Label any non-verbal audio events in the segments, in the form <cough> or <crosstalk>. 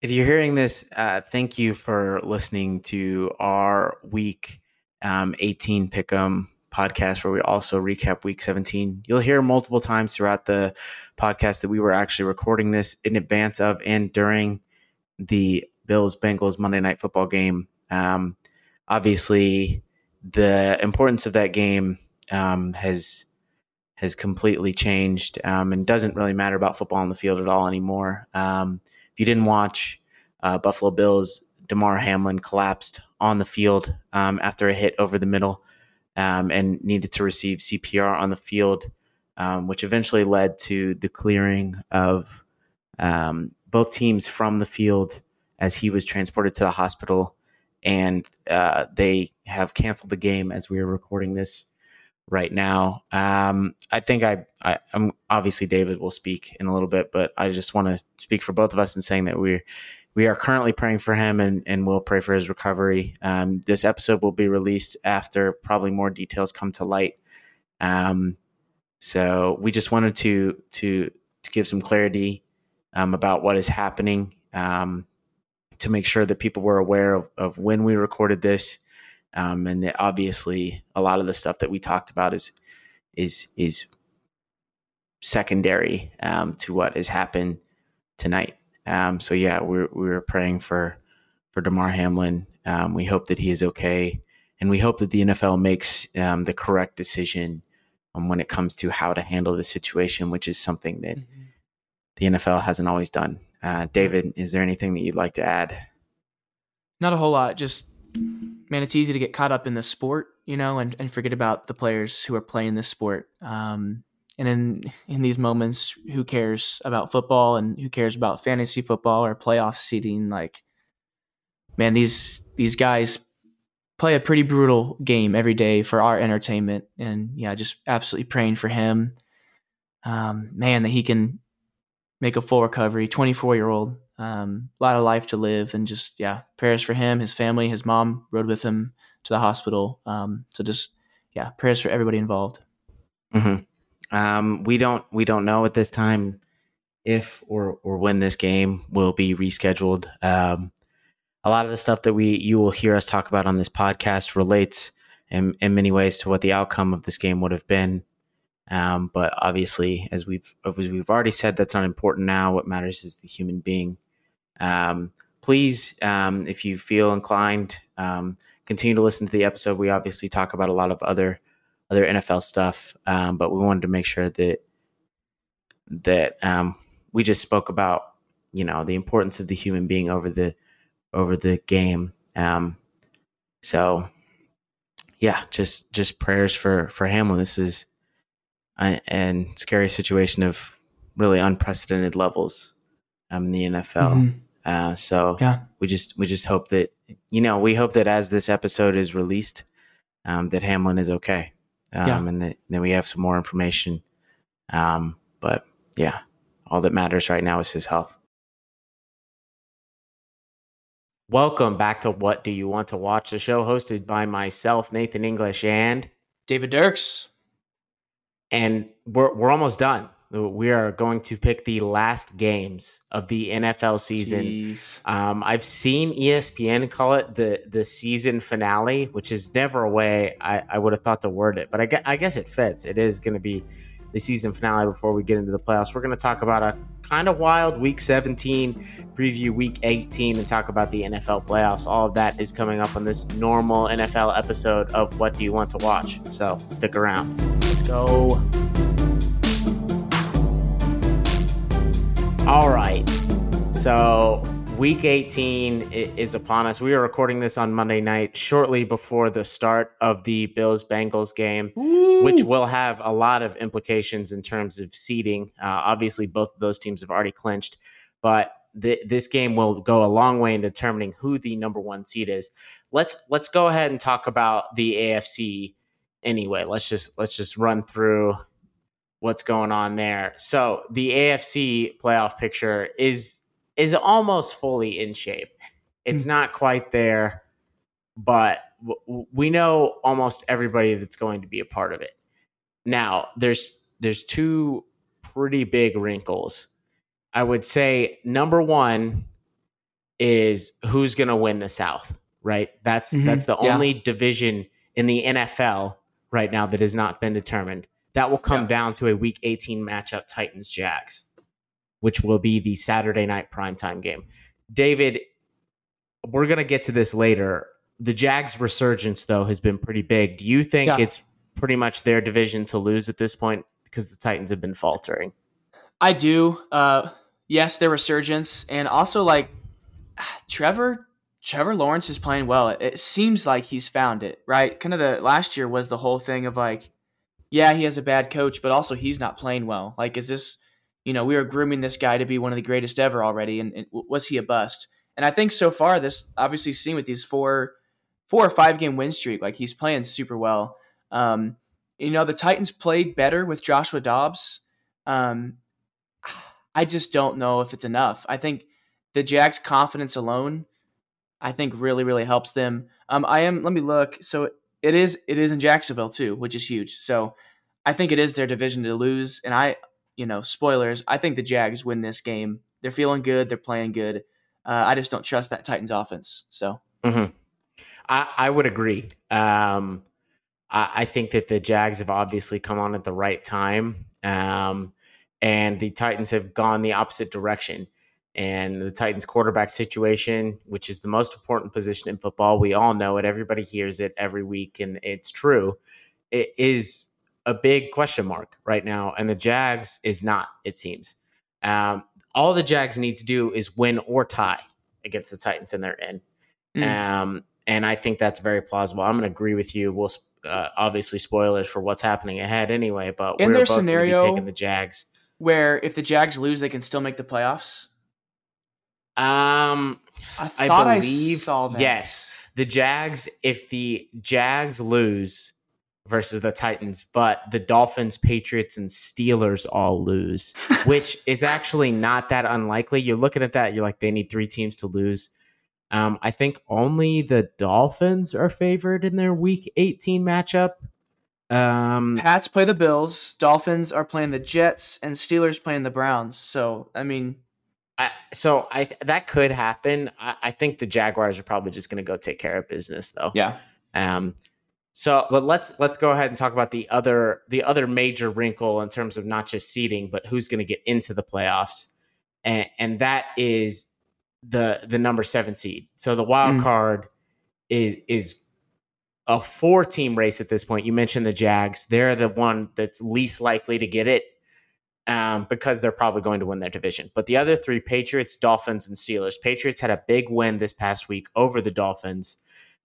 If you're hearing this, uh, thank you for listening to our week um, 18 Pick'em podcast, where we also recap week 17. You'll hear multiple times throughout the podcast that we were actually recording this in advance of and during the Bills Bengals Monday Night Football game. Um, obviously, the importance of that game um, has has completely changed um, and doesn't really matter about football on the field at all anymore. Um, if you didn't watch uh, Buffalo Bills, Damar Hamlin collapsed on the field um, after a hit over the middle um, and needed to receive CPR on the field, um, which eventually led to the clearing of um, both teams from the field as he was transported to the hospital. And uh, they have canceled the game as we are recording this right now. Um, I think I, I, am obviously David will speak in a little bit, but I just want to speak for both of us in saying that we're we are currently praying for him and, and we'll pray for his recovery. Um, this episode will be released after probably more details come to light. Um, so we just wanted to to to give some clarity um, about what is happening um, to make sure that people were aware of, of when we recorded this um, and that obviously a lot of the stuff that we talked about is is is secondary um, to what has happened tonight. Um, so yeah, we're we're praying for for Damar Hamlin. Um, we hope that he is okay, and we hope that the NFL makes um, the correct decision when it comes to how to handle the situation, which is something that mm-hmm. the NFL hasn't always done. Uh, David, is there anything that you'd like to add? Not a whole lot. Just man, it's easy to get caught up in the sport, you know, and, and forget about the players who are playing this sport. Um, and in in these moments, who cares about football and who cares about fantasy football or playoff seeding? Like, man, these these guys play a pretty brutal game every day for our entertainment, and yeah, just absolutely praying for him. Um, man, that he can make a full recovery. Twenty four year old um, a lot of life to live, and just yeah, prayers for him, his family, his mom rode with him to the hospital. Um, so just yeah, prayers for everybody involved. Mm-hmm. Um, we don't we don't know at this time if or or when this game will be rescheduled. Um, a lot of the stuff that we you will hear us talk about on this podcast relates in, in many ways to what the outcome of this game would have been. Um, but obviously, as we've as we've already said, that's not important now. What matters is the human being um, please, um, if you feel inclined, um, continue to listen to the episode. We obviously talk about a lot of other other NFL stuff, um, but we wanted to make sure that that um, we just spoke about you know the importance of the human being over the over the game. So yeah, just just prayers for for Hamlin. This is a, a scary situation of really unprecedented levels um, in the NFL. Mm-hmm. Uh, so yeah, we just we just hope that you know we hope that as this episode is released, um, that Hamlin is okay, um, yeah. and that then we have some more information. Um, but yeah, all that matters right now is his health. Welcome back to What Do You Want to Watch? The show hosted by myself, Nathan English, and David Dirks. And we're we're almost done we are going to pick the last games of the NFL season. Um, I've seen ESPN call it the the season finale, which is never a way I, I would have thought to word it, but I, I guess it fits. It is going to be the season finale before we get into the playoffs. We're going to talk about a kind of wild Week 17, preview Week 18, and talk about the NFL playoffs. All of that is coming up on this normal NFL episode of What Do You Want to Watch? So stick around. Let's go. All right. So week 18 is upon us. We are recording this on Monday night, shortly before the start of the Bills Bengals game, Woo! which will have a lot of implications in terms of seeding. Uh, obviously, both of those teams have already clinched, but th- this game will go a long way in determining who the number one seed is. Let's let's go ahead and talk about the AFC anyway. Let's just let's just run through what's going on there. So the AFC playoff picture is is almost fully in shape. It's mm-hmm. not quite there, but w- we know almost everybody that's going to be a part of it. Now, there's there's two pretty big wrinkles. I would say number 1 is who's going to win the South, right? That's Mhm. that's the Yeah. only division in the NFL right now that has not been determined. That will come Yeah. down to a Week 18 matchup, Titans Jags, which will be the Saturday night primetime game. David, we're going to get to this later. The Jags' resurgence, though, has been pretty big. Do you think Yeah. it's pretty much their division to lose at this point because the Titans have been faltering? I do. Uh, yes, their resurgence, and also like Trevor. Trevor Lawrence is playing well. It seems like he's found it, right? Kind of the last year was the whole thing of like, yeah, he has a bad coach, but also he's not playing well. Like, is this, you know, we were grooming this guy to be one of the greatest ever already, and, and was he a bust? And I think so far, this obviously seen with these four, four or five game win streak, like he's playing super well. Um, you know, the Titans played better with Joshua Dobbs. Um, I just don't know if it's enough. I think the Jags' confidence alone, I think, really, really helps them. Um, I am. Let me look. So it is. It is in Jacksonville too, which is huge. So I think it is their division to lose. And I, you know, spoilers. I think the Jags win this game. They're feeling good. They're playing good. Uh, I just don't trust that Titans offense. So Mm-hmm. I, I would agree. Um, I, I think that the Jags have obviously come on at the right time, um, and the Titans have gone the opposite direction. And the Titans quarterback situation, which is the most important position in football, we all know it. Everybody hears it every week, and it's true. It is a big question mark right now, and the Jags is not. It seems. Um, all the Jags need to do is win or tie against the Titans, and they're in. Mm. Um, and I think that's very plausible. I'm going to agree with you. We'll uh, obviously spoilers for what's happening ahead anyway, but In we're their both gonna be scenario- taking the Jags. where if the Jags lose, they can still make the playoffs. Um, I I thought I, believe saw that. yes, the Jags. If the Jags lose versus the Titans, but the Dolphins, Patriots, and Steelers all lose, <laughs> which is actually not that unlikely. You're looking at that, you're like, they need three teams to lose. Um, I think only the Dolphins are favored in their Week 18 matchup. Um, Pats play the Bills, Dolphins are playing the Jets, and Steelers playing the Browns. So I mean, I, so I that could happen. I, I think the Jaguars are probably just going to go take care of business, though. yeah, Um, so, but let's let's go ahead and talk about the other the other major wrinkle in terms of not just seeding, but who's going to get into the playoffs, and and that is the the number seven seed. So the wild Mm. card is is a four team race at this point. You mentioned the Jags; they're the one that's least likely to get it. Um, because they're probably going to win their division. But the other three, Patriots, Dolphins, and Steelers. Patriots had a big win this past week over the Dolphins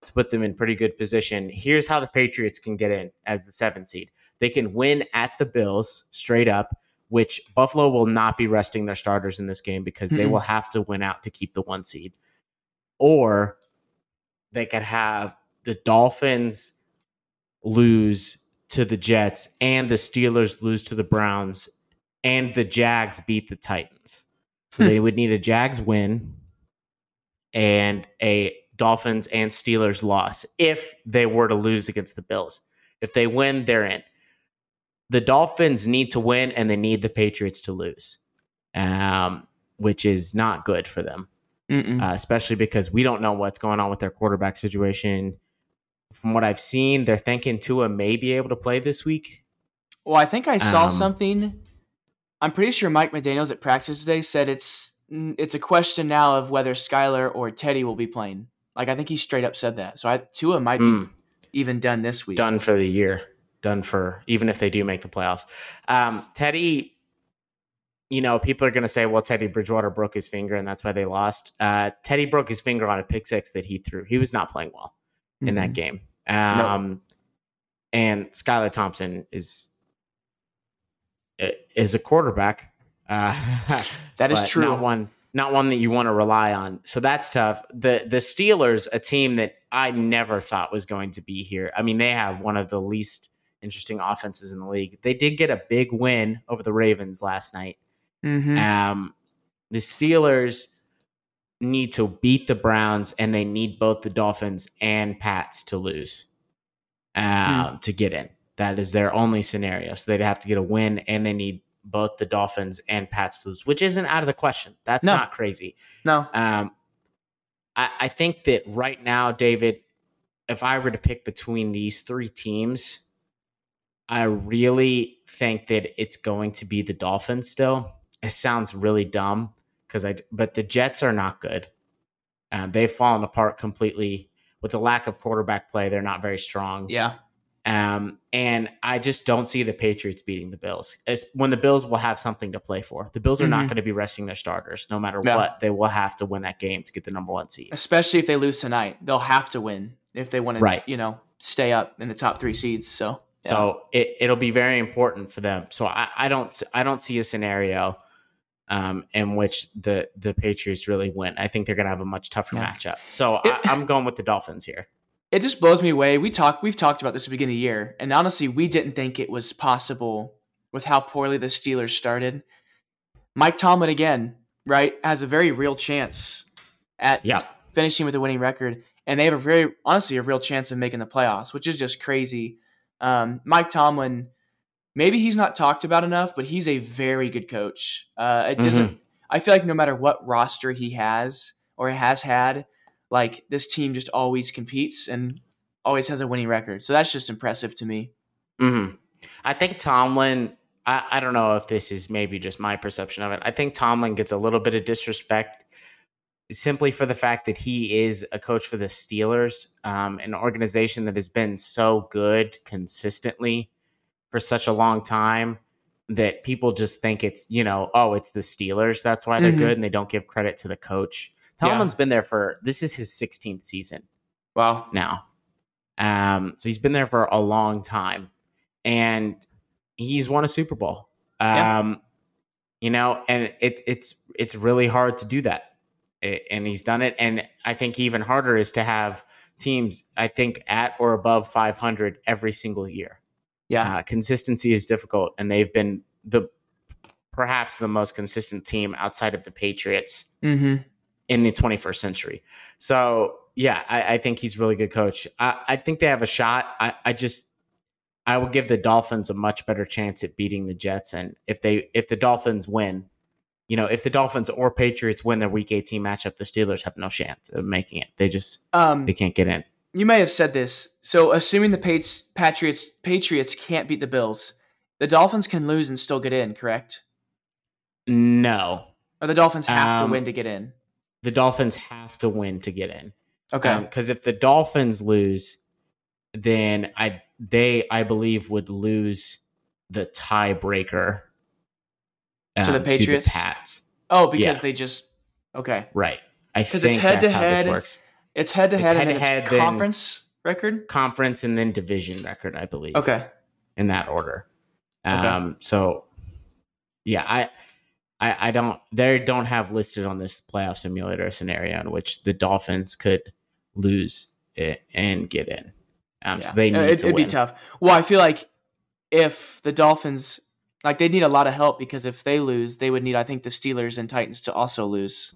to put them in pretty good position. Here's how the Patriots can get in as the seventh seed. They can win at the Bills straight up, which Buffalo will not be resting their starters in this game because they Mm-mm. will have to win out to keep the one seed. Or they could have the Dolphins lose to the Jets and the Steelers lose to the Browns and the Jags beat the Titans. So Hmm. they would need a Jags win and a Dolphins and Steelers loss if they were to lose against the Bills. If they win, they're in. The Dolphins need to win and they need the Patriots to lose, um, which is not good for them, uh, especially because we don't know what's going on with their quarterback situation. From what I've seen, they're thinking Tua may be able to play this week. well, I think I saw um, something. I'm pretty sure Mike McDaniel's at practice today said it's mm, it's a question now of whether Skylar or Teddy will be playing. Like I think he straight up said that. So I Tua might Mm. be even done this week. done for the year. Done for even if they do make the playoffs. Um, Teddy, you know, people are going to say, well, Teddy Bridgewater broke his finger and that's why they lost. Uh, Teddy broke his finger on a pick six that he threw. He was not playing well in that Mhm. game. Um, And Skylar Thompson is is a quarterback. Uh, <laughs> That is true. Not one, not one that you want to rely on. So that's tough. The the Steelers, a team that I never thought was going to be here. I mean, they have one of the least interesting offenses in the league. They did get a big win over the Ravens last night. Mhm. Um, the Steelers need to beat the Browns, and they need both the Dolphins and Pats to lose um, to get in. That is their only scenario. So they'd have to get a win, and they need both the Dolphins and Pats to lose, which isn't out of the question. That's No. not crazy. No. Um, I, I think that right now, David, if I were to pick between these three teams, I really think that it's going to be the Dolphins still. It sounds really dumb because I, but the Jets are not good. Uh, they've fallen apart completely with the lack of quarterback play. They're not very strong. Yeah. Um, and I just don't see the Patriots beating the Bills. As when the Bills will have something to play for. The Bills are not Mhm. going to be resting their starters, no matter Yeah. what. They will have to win that game to get the number one seed. Especially if they lose tonight, they'll have to win if they want to, Right. you know, stay up in the top three seeds. So, yeah. So it, it'll be very important for them. So I, I don't I don't see a scenario um, in which the the Patriots really win. I think they're going to have a much tougher Yeah. matchup. So It- I, I'm going with the Dolphins here. It just blows me away. We talk we've talked about this at the beginning of the year, and honestly, we didn't think it was possible with how poorly the Steelers started. Mike Tomlin again, right, has a very real chance at Yeah. finishing with a winning record, and they have a very honestly a real chance of making the playoffs, which is just crazy. Um, Mike Tomlin, maybe he's not talked about enough, but he's a very good coach. Uh, it doesn't. I feel like no matter what roster he has or has had, like this team just always competes and always has a winning record. So that's just impressive to me. hmm I think Tomlin. I, I don't know if this is maybe just my perception of it. I think Tomlin gets a little bit of disrespect simply for the fact that he is a coach for the Steelers, um, an organization that has been so good consistently for such a long time that people just think it's you know oh it's the Steelers that's why they're Mhm. good and they don't give credit to the coach. Yeah. Tomlin's been there for this is his 16th season Well, now. Um, so he's been there for a long time, and he's won a Super Bowl. Yeah. Um, you know, and it, it's it's really hard to do that, I- and he's done it. And I think even harder is to have teams, I think, at or above 500 every single year. Yeah. Uh, consistency is difficult, and they've been the perhaps the most consistent team outside of the Patriots mm-hmm. In the 21st century. So yeah, I, I think he's a really good coach. I, I think they have a shot. I, I just I will give the Dolphins a much better chance at beating the Jets. And if they if the Dolphins win, you know, if the Dolphins or Patriots win their Week 18 matchup, the Steelers have no chance of making it. They just Um, they can't get in. you may have said this. So, assuming the Patriots, Patriots Patriots can't beat the Bills, the Dolphins can lose and still get in, correct? No, Or the Dolphins have to Um, win to get in. The Dolphins have to win to get in. Okay. because if the Dolphins lose, then I they I believe would lose the tiebreaker To the um, Patriots? Pats. oh, because yeah. they just okay. Right. I 'Cause it's think that's how this head-to-head. works. It's head to head and head-to-head, it's then- conference record. Conference and then division record, I believe. Okay. In that order. Okay. Um. So, yeah, I. I, I don't. They don't have listed on this playoff simulator a scenario in which the Dolphins could lose it and get in. Um, So they need it, to It'd win. be tough. Well, I feel like if the Dolphins, like, they need a lot of help because if they lose, they would need, I think, the Steelers and Titans to also lose.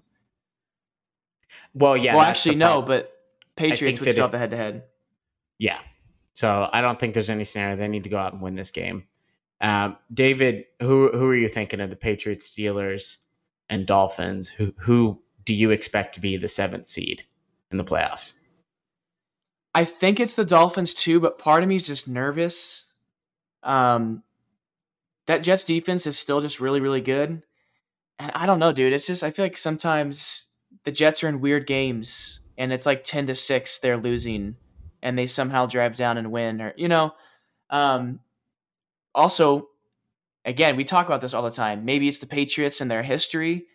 Well, yeah. well, actually, no, but Patriots would still have the head to head. Yeah. So I don't think there's any scenario they need to go out and win this game. Um, David, who who are you thinking of the Patriots, Steelers, and Dolphins? Who who do you expect to be the seventh seed in the playoffs? I think it's the Dolphins too, but part of me is just nervous. Um, that Jets defense is still just really, really good, and I don't know, dude. It's just I feel like sometimes the Jets are in weird games, and it's like ten to six they're losing, and they somehow drive down and win, or you know. Um, also, again, we talk about this all the time. Maybe it's the Patriots and their history,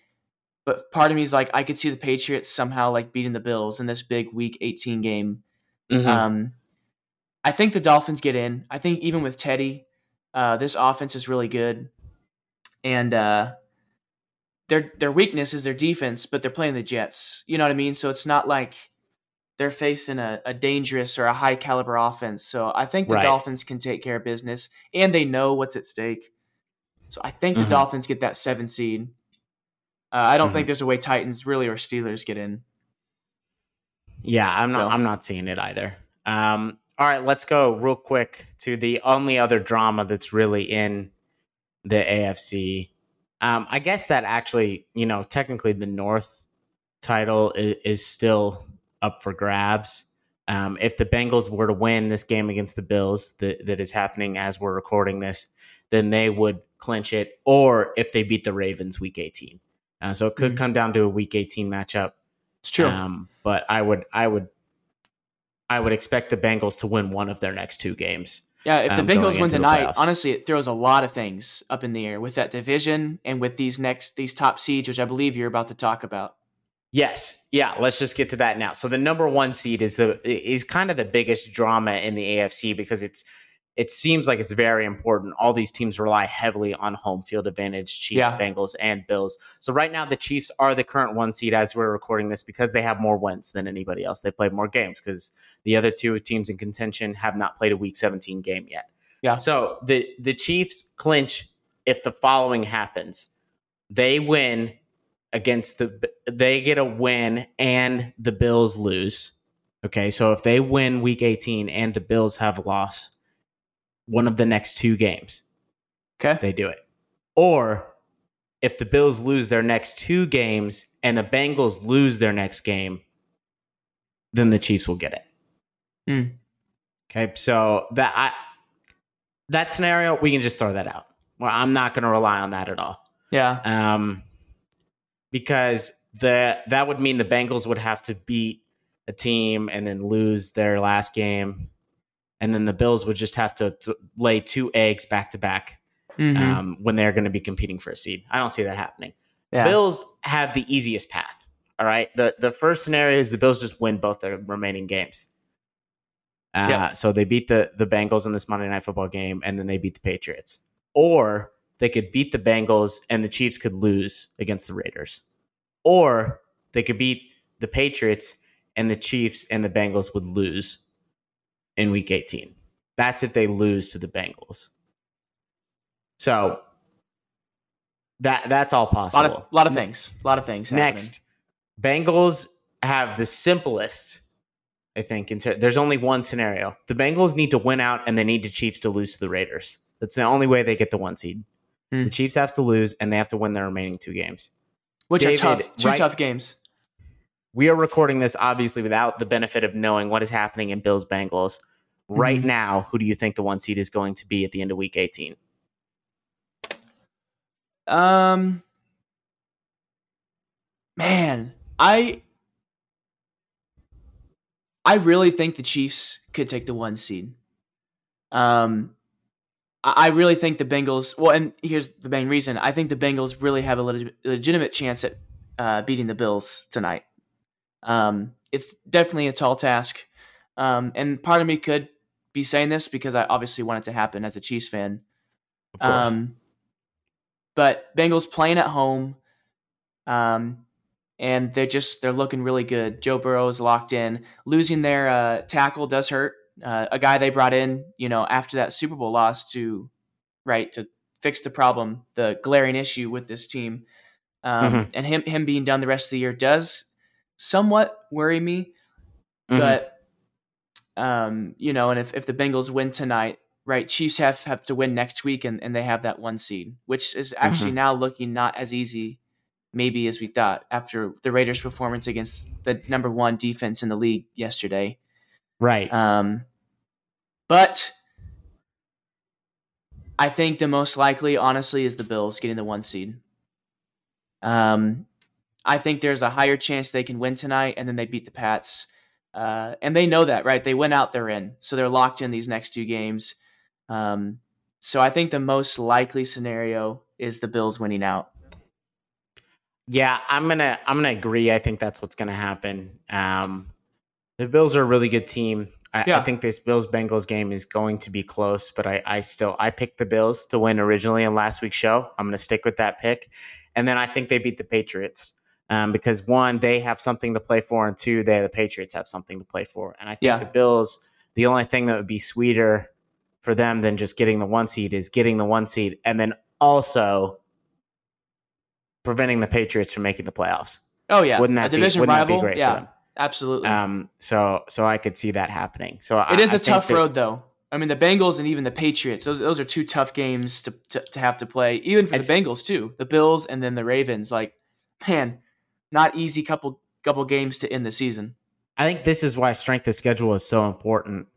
but part of me is like I could see the Patriots somehow like beating the Bills in this big Week 18 game. Mhm. Um, I think the Dolphins get in. I think even with Teddy, uh, this offense is really good, and uh, their their weakness is their defense. But they're playing the Jets. You know what I mean? So it's not like they're facing a, a dangerous or a high caliber offense. So I think the Right. Dolphins can take care of business, and they know what's at stake. So I think the Mhm. Dolphins get that seven seed. Uh, I don't Mhm. think there's a way Titans really or Steelers get in. yeah, I'm not. so- I'm not seeing it either. Um, all right, let's go real quick to the only other drama that's really in the AFC. Um, I guess that actually, you know, technically the North title is, is still up for grabs. Um, if the Bengals were to win this game against the Bills that, that is happening as we're recording this, then they would clinch it. Or if they beat the Ravens week 18. Uh, so it could mm-hmm. come down to a week 18 matchup. It's true. Um, but I would, I would, I would expect the Bengals to win one of their next two games. Yeah, if the um, Bengals win tonight, honestly, it throws a lot of things up in the air with that division and with these next these top seeds, which I believe you're about to talk about. Yes, yeah. Let's just get to that now. So the number one seed is the is kind of the biggest drama in the AFC because it's it seems like it's very important. All these teams rely heavily on home field advantage, Chiefs, yeah. Bengals, and Bills. So right now, the Chiefs are the current one seed as we're recording this because they have more wins than anybody else. They played more games because the other two teams in contention have not played a Week 17 game yet. Yeah. So the the Chiefs clinch if the following happens: they win against the they get a win and the Bills lose. Okay, so if they win Week 18 and the Bills have lost one of the next two games. Okay. They do it. Or if the Bills lose their next two games and the Bengals lose their next game, then the Chiefs will get it. Mm. Okay, so that I, that scenario we can just throw that out. Well, I'm not going to rely on that at all. Yeah. Um, because the that would mean the Bengals would have to beat a team and then lose their last game and then the Bills would just have to th- lay two eggs back to back mm-hmm. um, when they're going to be competing for a seed. I don't see that happening. Yeah. Bills have the easiest path. All right. The the first scenario is the Bills just win both their remaining games. Uh, yep. So they beat the the Bengals in this Monday Night Football game, and then they beat the Patriots. Or they could beat the Bengals, and the Chiefs could lose against the Raiders. Or they could beat the Patriots, and the Chiefs and the Bengals would lose, in week 18. That's if they lose to the Bengals. So that that's all possible. A lot of, lot of things. A lot of things. Next, Bengals have the simplest. I think ter- there's only one scenario. The Bengals need to win out, and they need the Chiefs to lose to the Raiders. That's the only way they get the one seed. Hmm. The Chiefs have to lose, and they have to win their remaining two games, which David, are tough. Two right, tough games. We are recording this obviously without the benefit of knowing what is happening in Bills Bengals. Right mm-hmm. now, who do you think the one seed is going to be at the end of week 18? Um man, I I really think the Chiefs could take the one seed. Um I really think the Bengals. Well, and here's the main reason: I think the Bengals really have a legitimate chance at uh, beating the Bills tonight. Um, it's definitely a tall task. Um, and part of me could be saying this because I obviously want it to happen as a Chiefs fan. Um, but Bengals playing at home, um, and they're just they're looking really good. Joe Burrow is locked in. Losing their uh, tackle does hurt. Uh, a guy they brought in, you know, after that Super Bowl loss to right to fix the problem, the glaring issue with this team, um, mm-hmm. and him him being done the rest of the year does somewhat worry me. Mm-hmm. But um, you know, and if, if the Bengals win tonight, right, Chiefs have, have to win next week and, and they have that one seed, which is actually mm-hmm. now looking not as easy maybe as we thought after the Raiders' performance against the number one defense in the league yesterday. Right. Um, but I think the most likely, honestly, is the Bills getting the one seed. Um, I think there's a higher chance they can win tonight, and then they beat the Pats. Uh, and they know that, right? They went out, they're in, so they're locked in these next two games. Um, so I think the most likely scenario is the Bills winning out. Yeah, I'm gonna I'm gonna agree. I think that's what's gonna happen. Um, the Bills are a really good team. I, yeah. I think this Bills Bengals game is going to be close, but I, I still I picked the Bills to win originally in last week's show. I'm gonna stick with that pick, and then I think they beat the Patriots um, because one, they have something to play for, and two, they the Patriots have something to play for. And I think yeah. the Bills, the only thing that would be sweeter for them than just getting the one seed is getting the one seed, and then also preventing the Patriots from making the playoffs. Oh yeah, wouldn't that a division be, wouldn't rival? That be great yeah, absolutely. Um, so so I could see that happening. So it I, is a I tough that, road though. I mean, the Bengals and even the Patriots; those those are two tough games to to, to have to play, even for the Bengals too. The Bills and then the Ravens. Like, man, not easy couple couple games to end the season. I think this is why strength of schedule is so important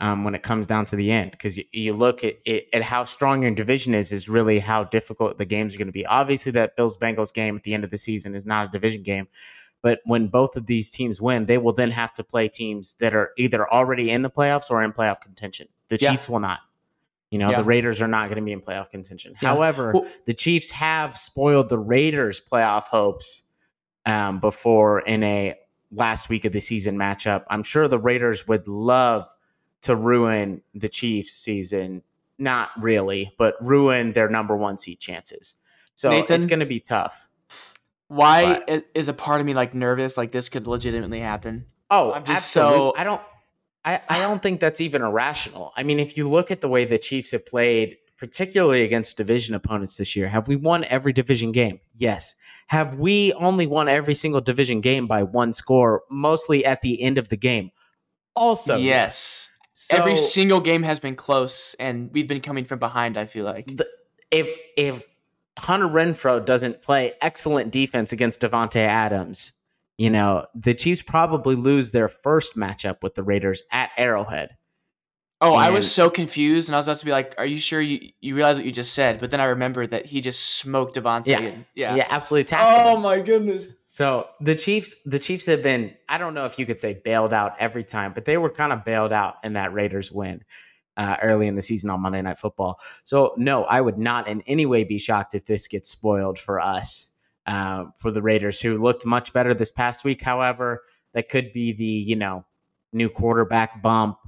um, when it comes down to the end because you, you, look at, it, at how strong your division is is really how difficult the games are going to be. Obviously, that Bills Bengals game at the end of the season is not a division game, but when both of these teams win, they will then have to play teams that are either already in the playoffs or in playoff contention. The yeah. Chiefs will not. You know, yeah. the Raiders are not going to be in playoff contention. Yeah. However, well, the Chiefs have spoiled the Raiders' playoff hopes um, before in a last week of the season matchup. I'm sure the Raiders would love to ruin the Chiefs' season. Not really, but ruin their number one seed chances. So Nathan, it's going to be tough. Why but, is a part of me like nervous? Like this could legitimately happen. Oh, I'm just absolutely. so I don't. I, I don't think that's even irrational. I mean, if you look at the way the Chiefs have played, particularly against division opponents this year, have we won every division game? Yes. Have we only won every single division game by one score, mostly at the end of the game? Also, yes. So, every single game has been close, and we've been coming from behind. I feel like the, if if Hunter Renfrow doesn't play excellent defense against Davante Adams, you know, the Chiefs probably lose their first matchup with the Raiders at Arrowhead. Oh, and, I was so confused, and I was about to be like, "Are you sure you, you realize what you just said?" But then I remember that he just smoked Davante. Yeah, and, yeah, yeah, absolutely. Oh my goodness! So the Chiefs, the Chiefs have been, I don't know if you could say bailed out every time, but they were kind of bailed out in that Raiders win uh, early in the season on Monday Night Football. So no, I would not in any way be shocked if this gets spoiled for us uh, for the Raiders, who looked much better this past week. However, that could be the you know new quarterback bump.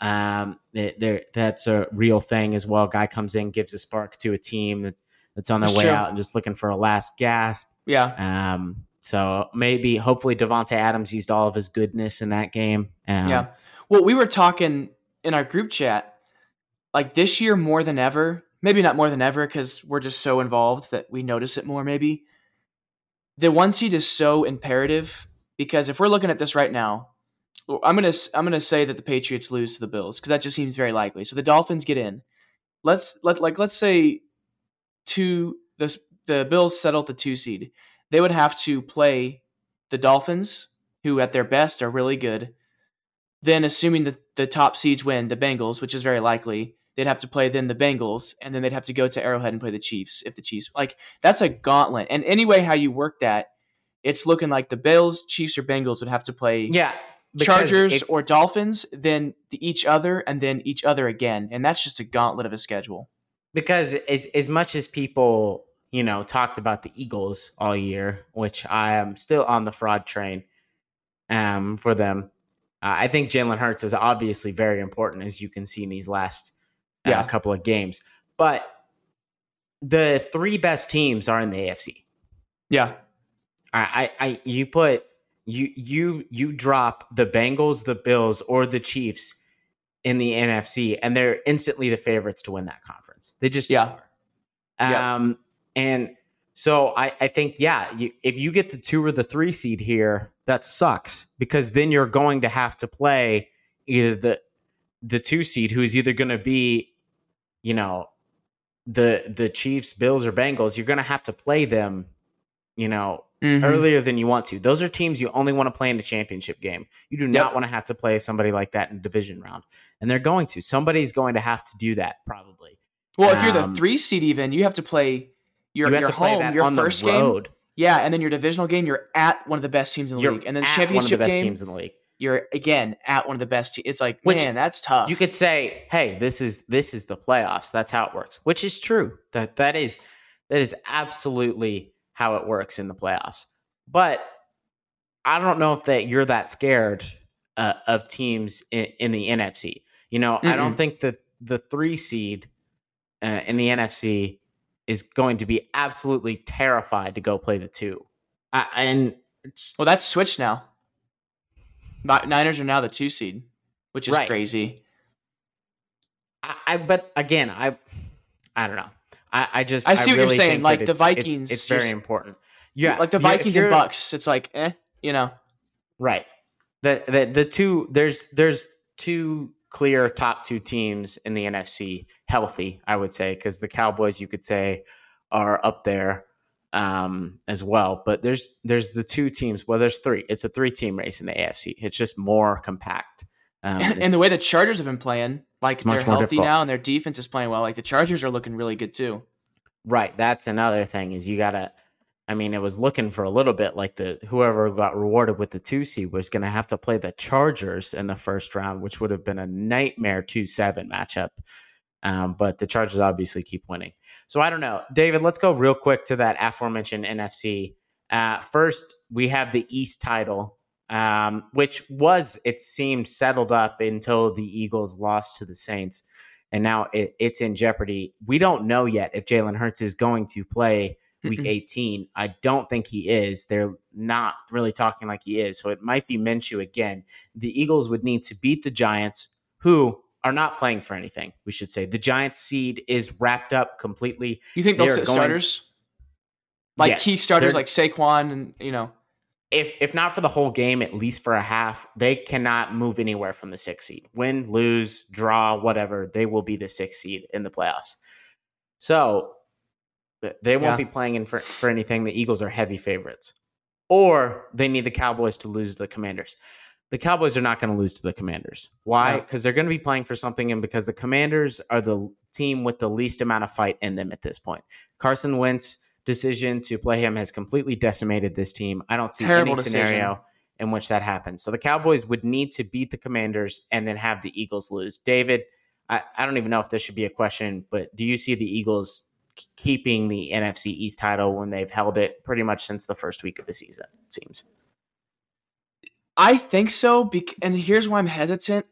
Um, there that's a real thing as well. Guy comes in, gives a spark to a team that's on their that's way true. out and just looking for a last gasp. Yeah. Um. So maybe, hopefully, Davante Adams used all of his goodness in that game. Um, yeah. Well, we were talking in our group chat, like this year more than ever. Maybe not more than ever because we're just so involved that we notice it more. Maybe the one seed is so imperative because if we're looking at this right now, I'm gonna I'm gonna say that the Patriots lose to the Bills because that just seems very likely. So the Dolphins get in. Let's let like let's say two the the Bills settle the two seed. They would have to play the Dolphins, who at their best are really good. Then, assuming that the top seeds win, the Bengals, which is very likely, they'd have to play then the Bengals, and then they'd have to go to Arrowhead and play the Chiefs if the Chiefs like that's a gauntlet. And anyway, how you work that, it's looking like the Bills, Chiefs, or Bengals would have to play yeah Chargers if, or Dolphins, then the, each other, and then each other again, and that's just a gauntlet of a schedule. Because as as much as people you know talked about the Eagles all year, which I am still on the fraud train um for them. Uh, I think Jalen Hurts is obviously very important, as you can see in these last uh, yeah. couple of games. But the three best teams are in the AFC. Yeah. I, I, I you put you you you drop the Bengals, the Bills, or the Chiefs in the NFC, and they're instantly the favorites to win that conference. They just yeah. are. Um, yeah. and so I, I think yeah, you, if you get the two or the three seed here, that sucks because then you're going to have to play either the the two seed who is either going to be, you know, the the Chiefs, Bills, or Bengals. You're going to have to play them, you know, mm-hmm. earlier than you want to. Those are teams you only want to play in the championship game. You do yep. not want to have to play somebody like that in division round, and they're going to. Somebody's going to have to do that probably. Well, if you're the um, three seed, even you have to play your, you your home, your first game. Yeah, and then your divisional game, you're at one of the best teams in the you're league, and then championship game. one of the best game, teams in the league you're again at one of the best. Te- it's like, which, man, that's tough. You could say, hey, this is this is the playoffs. That's how it works, which is true. That that is that is absolutely how it works in the playoffs. But I don't know if that you're that scared uh, of teams in, in, the NFC. You know, Mm-mm. I don't think that the three seed uh, in the NFC is going to be absolutely terrified to go play the two. Uh, and well, that's switched now. Niners are now the two seed, which is right. crazy. I, I, but again, I I don't know. I, I just I see I what really you're saying. Like the Vikings, it's, it's very important. Yeah, like the Vikings and Bucs. It's like, eh, you know, right. The the the two there's there's two clear top two teams in the NFC healthy. I would say because the Cowboys you could say are up there um, as well. But there's there's the two teams. Well, there's three. It's a three team race in the AFC. It's just more compact. Um, and, the way the Chargers have been playing, like they're healthy difficult. now and their defense is playing well. Like the Chargers are looking really good too. Right. That's another thing is you gotta. I mean, it was looking for a little bit like the whoever got rewarded with the two seed was going to have to play the Chargers in the first round, which would have been a nightmare two seven matchup. Um, but the Chargers obviously keep winning. So I don't know, David. Let's go real quick to that aforementioned NFC. Uh, first, we have the East title, um, which was it seemed settled up until the Eagles lost to the Saints, and now it, it's in jeopardy. We don't know yet if Jalen Hurts is going to play week mm-hmm. 18. I don't think he is. They're not really talking like he is. So it might be Minshew again. The Eagles would need to beat the Giants, who are not playing for anything, we should say. The Giants seed is wrapped up completely. You think they'll sit going, starters? Like yes, key starters like Saquon and, you know. If if not for the whole game, at least for a half, they cannot move anywhere from the sixth seed. Win, lose, draw, whatever, they will be the sixth seed in the playoffs. So they won't yeah. be playing in for, for anything. The Eagles are heavy favorites. Or they need the Cowboys to lose to the Commanders. The Cowboys are not going to lose to the Commanders. Why? Because they're going to be playing for something, and because the Commanders are the team with the least amount of fight in them at this point. Carson Wentz decision to play him has completely decimated this team. I don't see Terrible any scenario decision. in which that happens. So the Cowboys would need to beat the Commanders and then have the Eagles lose. David, I, I don't even know if this should be a question, but do you see the Eagles keeping the NFC East title when they've held it pretty much since the first week of the season, it seems. I think so. and here's why I'm hesitant.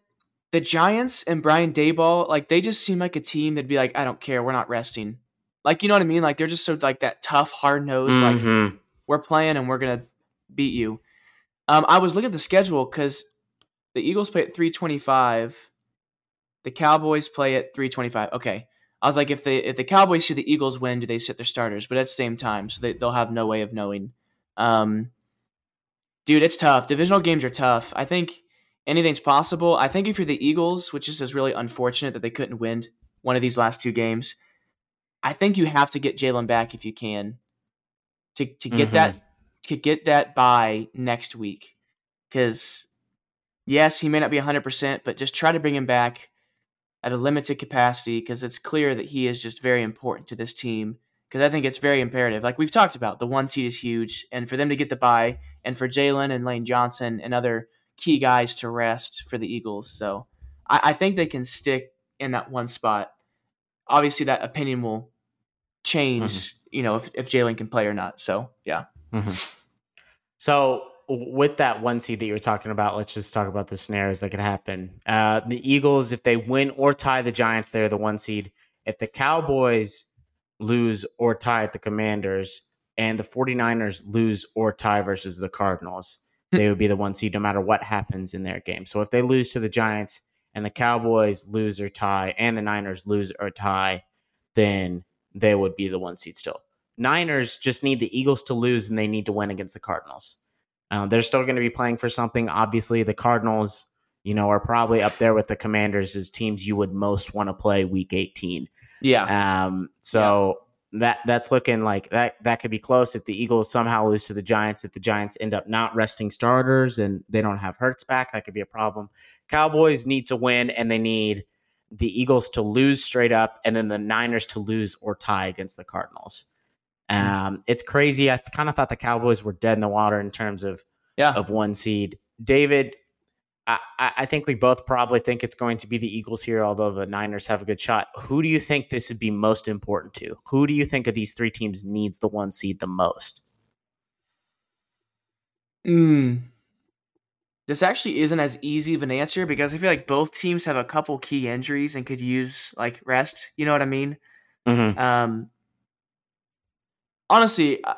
The Giants and Brian Daboll, like they just seem like a team that'd be like, I don't care, we're not resting. Like you know what I mean? Like they're just so like that tough, hard nosed. Mm-hmm. Like we're playing and we're gonna beat you. Um, I was looking at the schedule because the Eagles play at 325. The Cowboys play at 325. Okay. I was like, if the if the Cowboys see the Eagles win, do they sit their starters? But at the same time, so they, they'll have no way of knowing. Um, dude, it's tough. Divisional games are tough. I think anything's possible. I think if you're the Eagles, which is just really unfortunate that they couldn't win one of these last two games, I think you have to get Jalen back if you can to to get mm-hmm. that to get that by next week. Because yes, he may not be 100%, but just try to bring him back at a limited capacity because it's clear that he is just very important to this team. Because I think it's very imperative. Like we've talked about, the one seed is huge, and for them to get the bye, and for Jalen and Lane Johnson and other key guys to rest for the Eagles. So I, I think they can stick in that one spot. Obviously, that opinion will change, mm-hmm. you know, if, if Jalen can play or not. So yeah. Mm-hmm. So with that one seed that you were talking about, let's just talk about the scenarios that could happen. Uh, the Eagles, if they win or tie the Giants, they're the one seed. If the Cowboys lose or tie at the Commanders, and the 49ers lose or tie versus the Cardinals, hmm. they would be the one seed no matter what happens in their game. So if they lose to the Giants and the Cowboys lose or tie, and the Niners lose or tie, then they would be the one seed still. Niners just need the Eagles to lose and they need to win against the Cardinals. Uh, they're still going to be playing for something. Obviously, the Cardinals, you know, are probably up there with the Commanders as teams you would most want to play Week 18. Yeah. Um. So yeah. that that's looking like that that could be close if the Eagles somehow lose to the Giants. If the Giants end up not resting starters and they don't have Hurts back, that could be a problem. Cowboys need to win, and they need the Eagles to lose straight up, and then the Niners to lose or tie against the Cardinals. Mm-hmm. Um, it's crazy. I kind of thought the Cowboys were dead in the water in terms of yeah. of one seed. David, I, I think we both probably think it's going to be the Eagles here, although the Niners have a good shot. Who do you think this would be most important to? Who do you think of these three teams needs the one seed the most? Hmm. This actually isn't as easy of an answer because I feel like both teams have a couple key injuries and could use like rest. You know what I mean? Mm-hmm. Um, honestly, uh,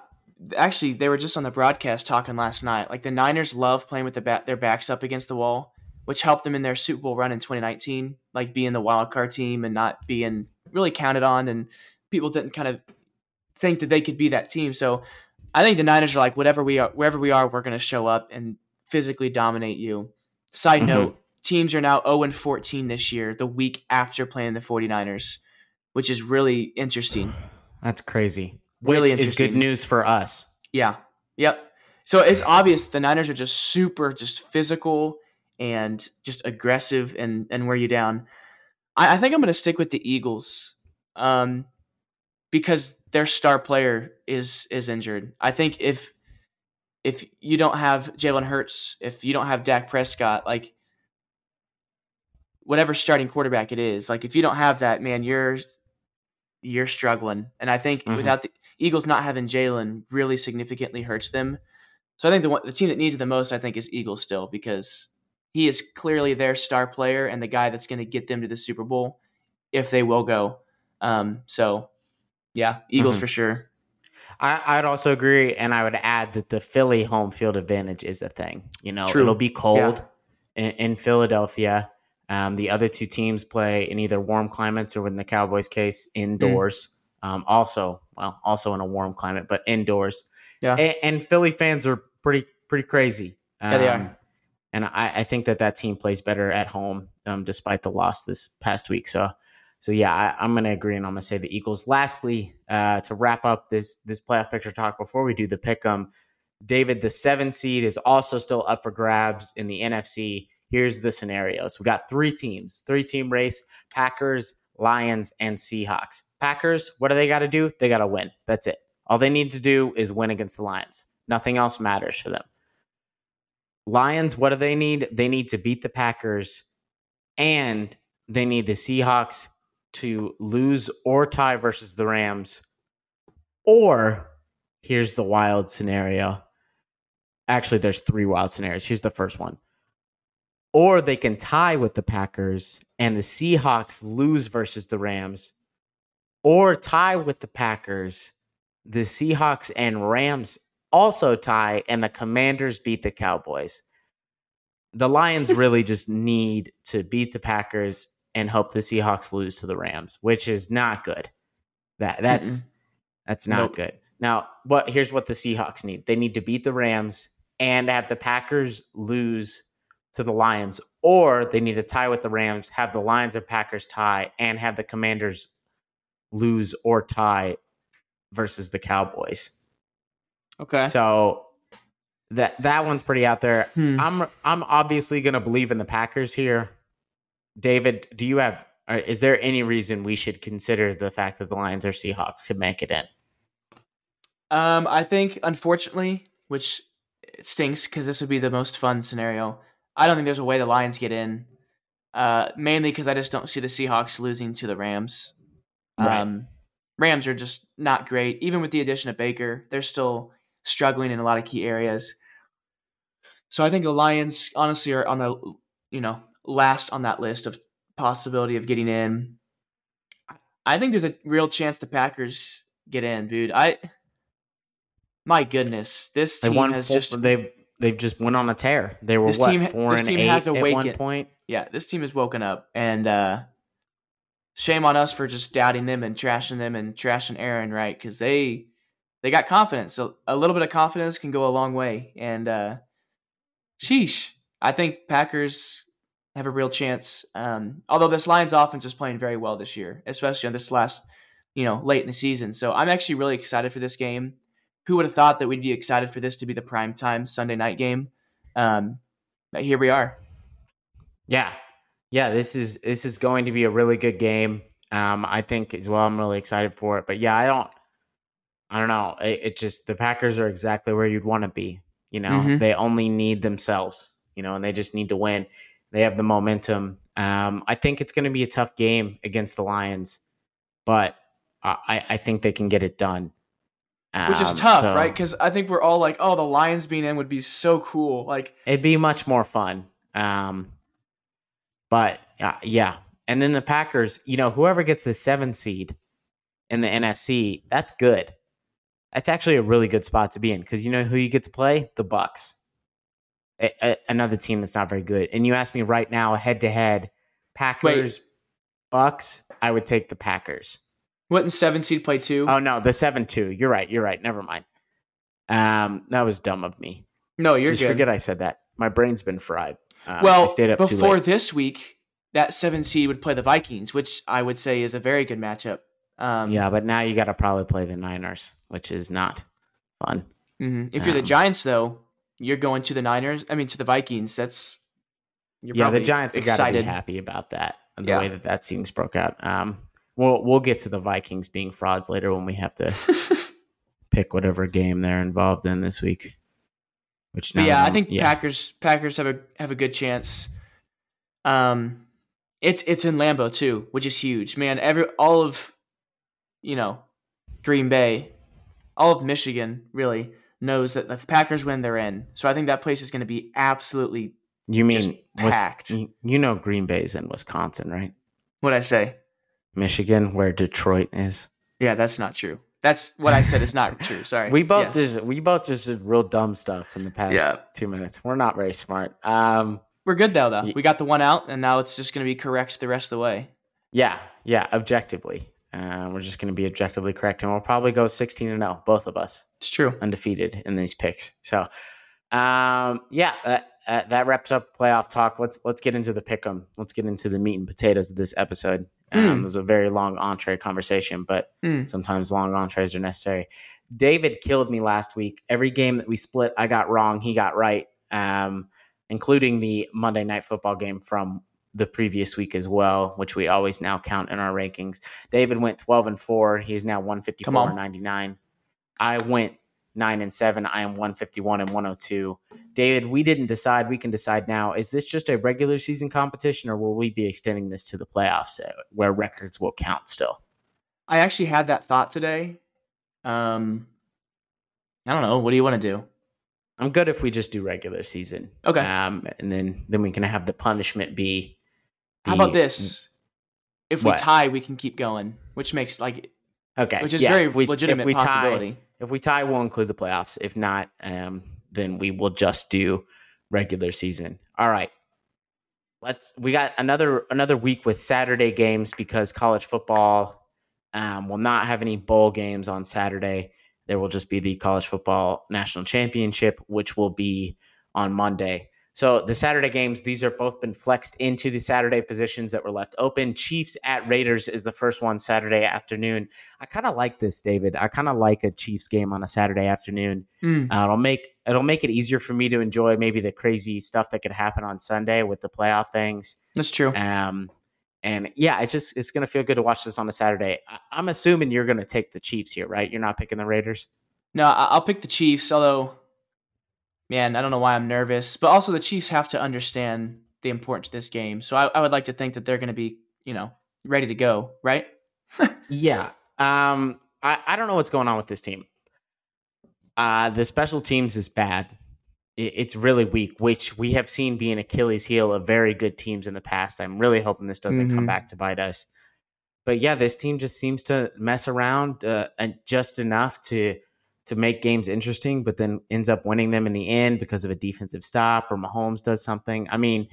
actually, they were just on the broadcast talking last night. Like the Niners love playing with the their backs up against the wall, which helped them in their Super Bowl run in 2019, like being the wild card team and not being really counted on, and people didn't kind of think that they could be that team. So I think the Niners are like, whatever we are, wherever we are, we're going to show up and physically dominate you. Side mm-hmm. note, teams are now 0 14 this year, the week after playing the 49ers, which is really interesting. That's crazy. Really is good news for us. Yeah. Yep. So it's obvious the Niners are just super, just physical and just aggressive and and wear you down. I, I think I'm going to stick with the Eagles, um, because their star player is is injured. I think if if you don't have Jalen Hurts, if you don't have Dak Prescott, like whatever starting quarterback it is, like if you don't have that, man, you're you're struggling. And I think Mhm. without the Eagles not having Jalen really significantly hurts them. So I think the one, the team that needs it the most, I think, is Eagles still because he is clearly their star player and the guy that's going to get them to the Super Bowl if they will go. Um, so yeah, Eagles Mhm. for sure. I, I'd also agree, and I would add that the Philly home field advantage is a thing. You know, True. it'll be cold in, in Philadelphia. Um, the other two teams play in either warm climates or, in the Cowboys' case, indoors. Um, also, well, also in a warm climate, but indoors. Yeah. And, and Philly fans are pretty pretty crazy. Um, Yeah, they are. And I, I think that that team plays better at home, um, despite the loss this past week. So, so yeah, I, I'm going to agree, and I'm going to say the Eagles. Lastly, uh, to wrap up this this playoff picture talk before we do the pick 'em, David, the seven seed is also still up for grabs in the NFC. Here's the scenarios: we got three teams, three team race: Packers, Lions, and Seahawks. Packers, what do they got to do? They got to win. That's it. All they need to do is win against the Lions. Nothing else matters for them. Lions, what do they need? They need to beat the Packers and they need the Seahawks to lose or tie versus the Rams. Or here's the wild scenario. Actually, there's three wild scenarios. Here's the first one. Or they can tie with the Packers and the Seahawks lose versus the Rams. Or tie with the Packers, the Seahawks and Rams also tie, and the Commanders beat the Cowboys. The Lions <laughs> really just need to beat the Packers and hope the Seahawks lose to the Rams, which is not good. That that's that's not Nope. good. Now, what here's what the Seahawks need. They need to beat the Rams and have the Packers lose to the Lions, or they need to tie with the Rams, have the Lions and Packers tie, and have the Commanders lose or tie versus the Cowboys. Okay. So that that one's pretty out there. Hmm. I'm I'm obviously going to believe in the Packers here. David, do you have or is there any reason we should consider the fact that the Lions or Seahawks could make it in? Um, I think unfortunately, which stinks because this would be the most fun scenario. I don't think there's a way the Lions get in. Uh, mainly because I just don't see the Seahawks losing to the Rams. Right. Um, Rams are just not great. Even with the addition of Baker, they're still struggling in a lot of key areas. So I think the Lions honestly are on the you know last on that list of possibility of getting in. I think there's a real chance the Packers get in, dude. I my goodness, this team has Full, just they've they've just went on a tear. They were what team- four this and team eight has at one point. yeah, this team has woken up, and uh, shame on us for just doubting them and trashing them and trashing Aaron, right? Because they they got confidence. So a little bit of confidence can go a long way. And uh, sheesh, I think Packers have a real chance. Um, although this Lions offense is playing very well this year, especially on this last, you know, late in the season. So I'm actually really excited for this game. Who would have thought that we'd be excited for this to be the prime time Sunday night game? Um, but here we are. Yeah, yeah. This is this is going to be a really good game. Um, I think as well. I'm really excited for it. But yeah, I don't. I don't know. It, it just the Packers are exactly where you'd want to be. You know, Mhm. they only need themselves. You know, and they just need to win. They have the momentum. Um, I think it's going to be a tough game against the Lions, but I, I think they can get it done. which is Um, tough, so right? Because I think we're all like, "Oh, the Lions being in would be so cool." Like, It'd be much more fun. Um, but uh, yeah, and then the Packers, you know, whoever gets the seven seed in the NFC, that's good. That's actually a really good spot to be in because you know who you get to play? The Bucs, A- a- another team that's not very good. And you ask me right now, head to head, Packers, Bucs, I would take the Packers. What in seven seed play two? Oh no, the seven two. You're right. You're right. Never mind. Um, that was dumb of me. no, you're Just good. forget I said that. My brain's been fried. Um, well, I stayed up before this week, that seven seed would play the Vikings, which I would say is a very good matchup. Um, yeah, but now you got to probably play the Niners, which is not fun. mhm. If you're the Um, Giants, though, you're going to the Niners. I mean, to the Vikings. That's you're yeah, the Giants have got to be excited. happy about that. The Yeah. way that that seems broke out. Um, we'll we'll get to the Vikings being frauds later when we have to <laughs> pick whatever game they're involved in this week. Which yeah, I think yeah. Packers Packers have a have a good chance. Um, it's it's in Lambeau too, which is huge, man. Every all of you know Green Bay, all of Michigan really knows that the Packers win, they're in. So I think that place is going to be absolutely you mean packed. you- you know Green Bay's in Wisconsin, right? what I say. Michigan, where Detroit is. Yeah, that's not true. That's what I said is not <laughs> true. Sorry. We both Yes. did we both just did real dumb stuff in the past Yeah. two minutes. We're not very smart. Um We're good though, though. Ye- We got the one out, and now it's just going to be correct the rest of the way. yeah, yeah, objectively. Uh, we're just gonna be objectively correct and we'll probably go sixteen and 0, both of us. It's true. undefeated in these picks. So, um, yeah, that, uh, that wraps up playoff talk. Let's let's get into the pick 'em. Let's get into the meat and potatoes of this episode. Um, Mm. It was a very long entree conversation, but Mm. sometimes long entrees are necessary. David killed me last week. Every game that we split, I got wrong. He got right, um, including the Monday night football game from the previous week as well, which we always now count in our rankings. David went 12 and 4. He is now 154 on. and 99. I went 9 and 7. I am 151 and 102. David, we didn't decide. We can decide now. Is this just a regular season competition or will we be extending this to the playoffs uh, where records will count still? I actually had that thought today. Um, I don't know. What do you want to do? I'm good if we just do regular season. Okay. Um, and then then we can have the punishment be. How about this? If we What? tie, we can keep going, which makes like Okay. which is yeah, very we- legitimate we tie- possibility. If we tie, we'll include the playoffs. If not, um, then we will just do regular season. All right. Let's. We got another another week with Saturday games because college football um, will not have any bowl games on Saturday. There will just be the college football national championship, which will be on Monday. So the Saturday games, these are both been flexed into the Saturday positions that were left open. Chiefs at Raiders is the first one Saturday afternoon. I kind of like this, David. I kind of like a Chiefs game on a Saturday afternoon. Mm. Uh, it'll make it'll make it easier for me to enjoy maybe the crazy stuff that could happen on Sunday with the playoff things. That's true. Um, and yeah, it's just it's gonna feel good to watch this on a Saturday. I, I'm assuming you're gonna take the Chiefs here, right? You're not picking the Raiders. No, I'll pick the Chiefs. Although, man, I don't know why I'm nervous, but also the Chiefs have to understand the importance of this game. So I, I would like to think that they're going to be, you know, ready to go. Right? <laughs> Yeah. Um, I, I don't know what's going on with this team. Uh, the special teams is bad. It, it's really weak, which we have seen be an Achilles heel of very good teams in the past. I'm really hoping this doesn't come Mhm. back to bite us. But yeah, this team just seems to mess around uh, and just enough to to make games interesting, but then ends up winning them in the end because of a defensive stop or Mahomes does something. I mean,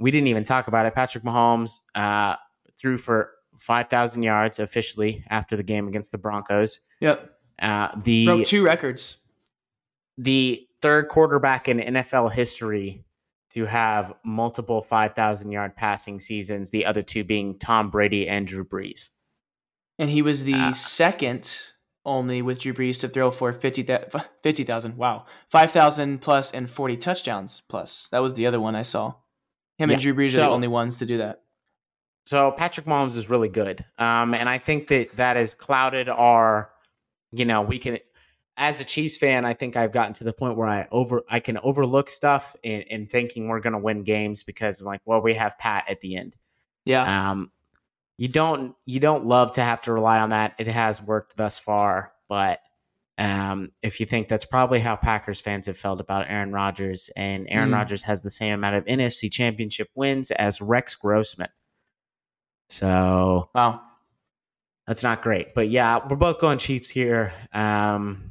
we didn't even talk about it. Patrick Mahomes uh, threw for 5,000 yards officially after the game against the Broncos. Yep. Uh, the Broke two records. the third quarterback in NFL history to have multiple 5,000 yard passing seasons, the other two being Tom Brady and Drew Brees. And he was the Ah. second only with Drew Brees to throw for 50 thou- 50,000. wow. 5,000 plus and 40 touchdowns plus. That was the other one I saw. Him and Yeah, Drew Brees are the only ones to do that. So Patrick Mahomes is really good. Um, and I think that that has clouded our, you know, we can, as a Chiefs fan, I think I've gotten to the point where I over, I can overlook stuff in, in thinking we're going to win games because I'm like, well, we have Pat at the end. Yeah. Um, you don't you don't love to have to rely on that. It has worked thus far, but um, if you think that's probably how Packers fans have felt about Aaron Rodgers, and Aaron Mm. Rodgers has the same amount of NFC Championship wins as Rex Grossman, so well, that's not great. But yeah, we're both going Chiefs here. Um,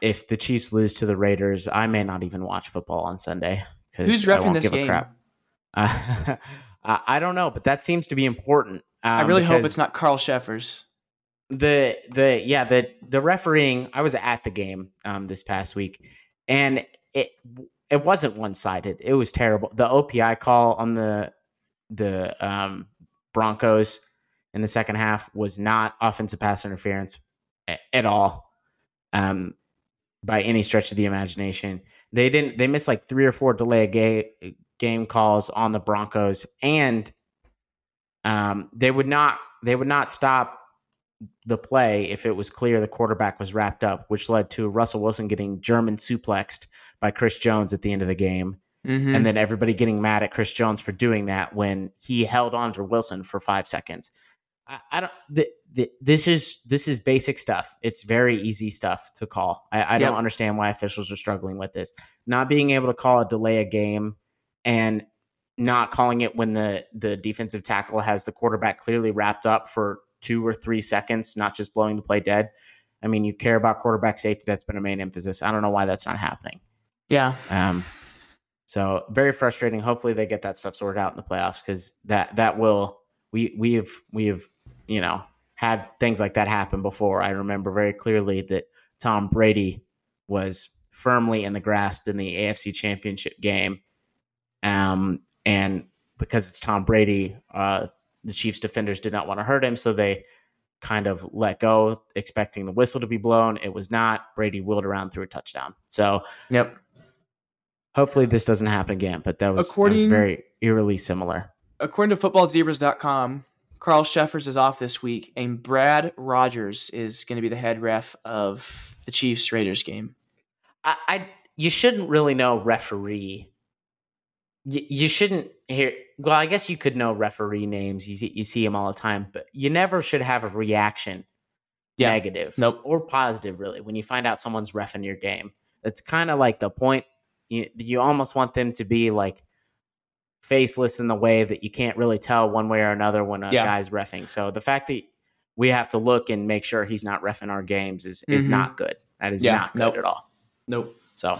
if the Chiefs lose to the Raiders, I may not even watch football on Sunday. 'cause Who's I refing won't this give a crap. <laughs> Uh, I don't know, but that seems to be important. I um, really hope it's not Carl Cheffers. the the yeah the the refereeing. I was at the game um, this past week, and it it wasn't one sided. It was terrible. The OPI call on the the um, Broncos in the second half was not offensive pass interference at all, um, by any stretch of the imagination. They didn't. They missed like three or four delay game game calls on the Broncos, and um, they would not. They would not stop the play if it was clear the quarterback was wrapped up, which led to Russell Wilson getting German suplexed by Chris Jones at the end of the game. Mm-hmm. And then everybody getting mad at Chris Jones for doing that when he held on to Wilson for five seconds. I, I don't. The, the, this is this is basic stuff. It's very easy stuff to call. I, I yep. don't understand why officials are struggling with this. Not being able to call a delay a game and not calling it when the the defensive tackle has the quarterback clearly wrapped up for two or three seconds, not just blowing the play dead. I mean, you care about quarterback safety. That's been a main emphasis. I don't know why that's not happening. Yeah. Um. So very frustrating. Hopefully they get that stuff sorted out in the playoffs because that that will we we have we have you know had things like that happen before. I remember very clearly that Tom Brady was firmly in the grasp in the AFC Championship game, um, and because it's Tom Brady, uh, the Chiefs defenders did not want to hurt him, so they kind of let go, expecting the whistle to be blown. It was not. Brady wheeled around threw a touchdown. So, yep. Hopefully, this doesn't happen again. But that was, according, that was very eerily similar. According to FootballZebras.com, Carl Cheffers is off this week, and Brad Rogers is going to be the head ref of the Chiefs Raiders game. I, I you shouldn't really know referee. You, you shouldn't hear well, I guess you could know referee names. You see, you see them all the time, but you never should have a reaction yeah. negative nope. or positive, really, when you find out someone's refing your game. It's kind of like the point. You, you almost want them to be like faceless in the way that you can't really tell one way or another when a yeah. guy's refing. So the fact that we have to look and make sure he's not refing our games is, is mm-hmm. not good. That is yeah. not good nope. at all. Nope. So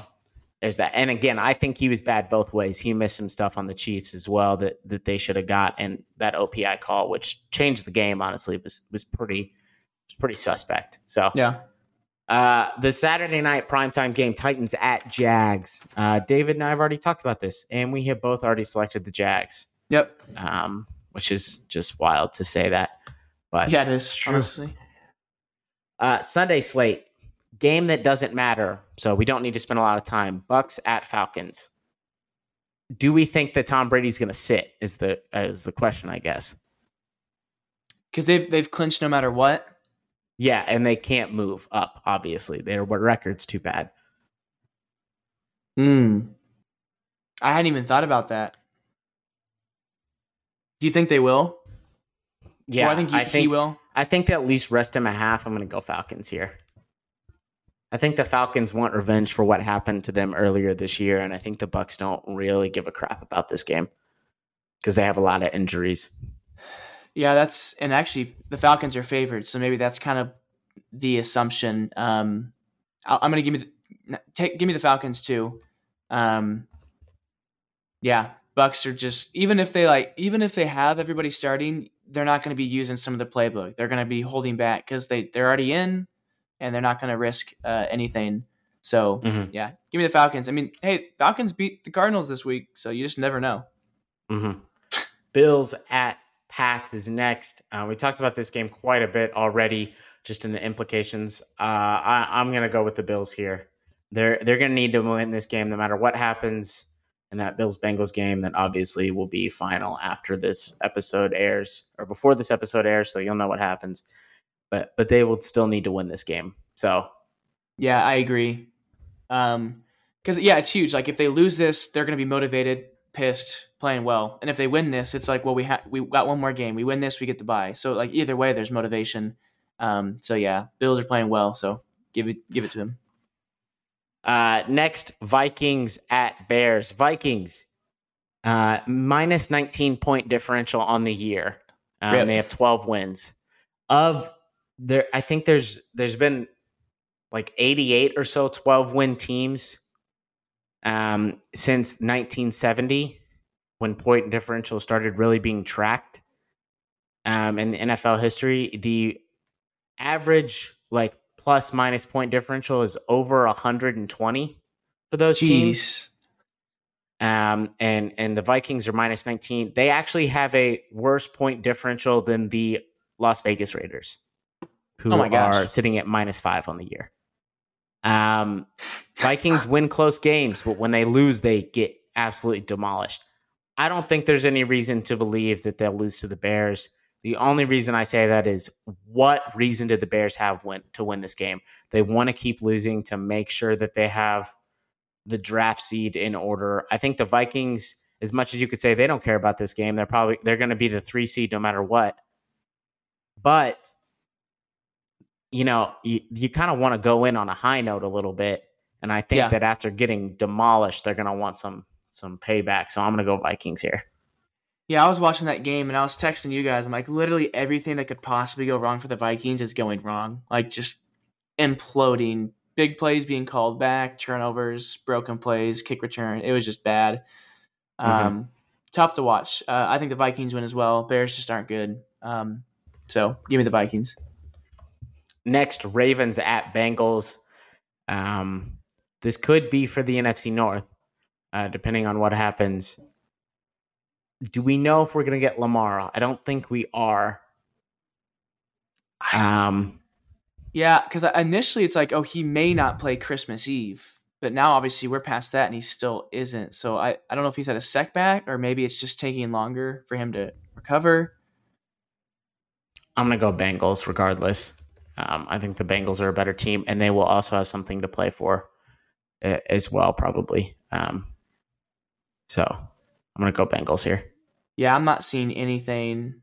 there's that. And again, I think he was bad both ways. He missed some stuff on the Chiefs as well that that they should have got, and that OPI call, which changed the game, honestly, was was pretty was pretty suspect. So yeah. Uh, the Saturday night primetime game, Titans at Jags. Uh, David and I have already talked about this, and we have both already selected the Jags. Yep. Um, which is just wild to say that, but yeah, it is true. honestly. Uh, Sunday slate game that doesn't matter, so we don't need to spend a lot of time. Bucs at Falcons. Do we think that Tom Brady's going to sit? Is the is the question, I guess? Because they've they've clinched no matter what. Yeah, and they can't move up. Obviously, their record's too bad. Hmm. I hadn't even thought about that. Do you think they will? Yeah, I think, he, I think he will. I think at least rest him a half. I'm going to go Falcons here. I think the Falcons want revenge for what happened to them earlier this year, and I think the Bucs don't really give a crap about this game because they have a lot of injuries. Yeah, that's and actually the Falcons are favored, so maybe that's kind of the assumption. Um, i am going to give me the, take give me the Falcons too. Um, yeah, Bucs are just even if they like even if they have everybody starting, they're not going to be using some of the playbook. They're going to be holding back because they they're already in and they're not going to risk uh, anything. So mm-hmm. yeah, give me the Falcons. I mean, hey, Falcons beat the Cardinals this week, so you just never know. Mm-hmm. Bills at Pats is next. Uh, we talked about this game quite a bit already, just in the implications. Uh, I, am going to go with the Bills here. They're they're going to need to win this game no matter what happens in that Bills Bengals game. That obviously will be final after this episode airs or before this episode airs, so you'll know what happens but but they will still need to win this game. So, yeah, I agree. Um, because yeah, it's huge. Like if they lose this, they're going to be motivated, pissed, playing well, and if they win this, it's like, well, we have we got one more game. We win this, we get the buy. So like either way, there's motivation. Um, so yeah, Bills are playing well. So give it give it to them. Uh, next, Vikings at Bears. Vikings uh, minus 19 point differential on the year. Um, They have 12 wins. Of there I think there's there's been like 88 or so 12 win teams um, since 1970 when point differential started really being tracked um, in NFL history. The average like plus minus point differential is over 120 for those Jeez. teams. Um, and and the Vikings are minus 19. They actually have a worse point differential than the Las Vegas Raiders, who Oh are sitting at minus five on the year. Um, Vikings win close games, but when they lose, they get absolutely demolished. I don't think there's any reason to believe that they'll lose to the Bears. The only reason I say that is what reason did the Bears have win, to win this game? They want to keep losing to make sure that they have the draft seed in order. I think the Vikings, as much as you could say they don't care about this game, they're probably they're going to be the three seed no matter what. But you know, you, you kind of want to go in on a high note a little bit, and I think Yeah. that after getting demolished, they're going to want some some payback. So I'm going to go Vikings here. Yeah, I was watching that game and I was texting you guys. I'm like, literally everything that could possibly go wrong for the Vikings is going wrong. Like just imploding. Big plays being called back, turnovers, broken plays, kick return. It was just bad. Um, Tough to watch. Uh, I think the Vikings win as well. Bears just aren't good. Um, so give me the Vikings. Next, Ravens at Bengals. Um, this could be for the NFC North, uh, depending on what happens. Do we know if we're going to get Lamar? I don't think we are. Um, Yeah, because initially it's like, oh, he may not play Christmas Eve, but now obviously we're past that and he still isn't. So I, I don't know if he's had a setback or maybe it's just taking longer for him to recover. I'm going to go Bengals regardless. Um, I think the Bengals are a better team, and they will also have something to play for as well, probably. Um, so I'm going to go Bengals here. Yeah, I'm not seeing anything,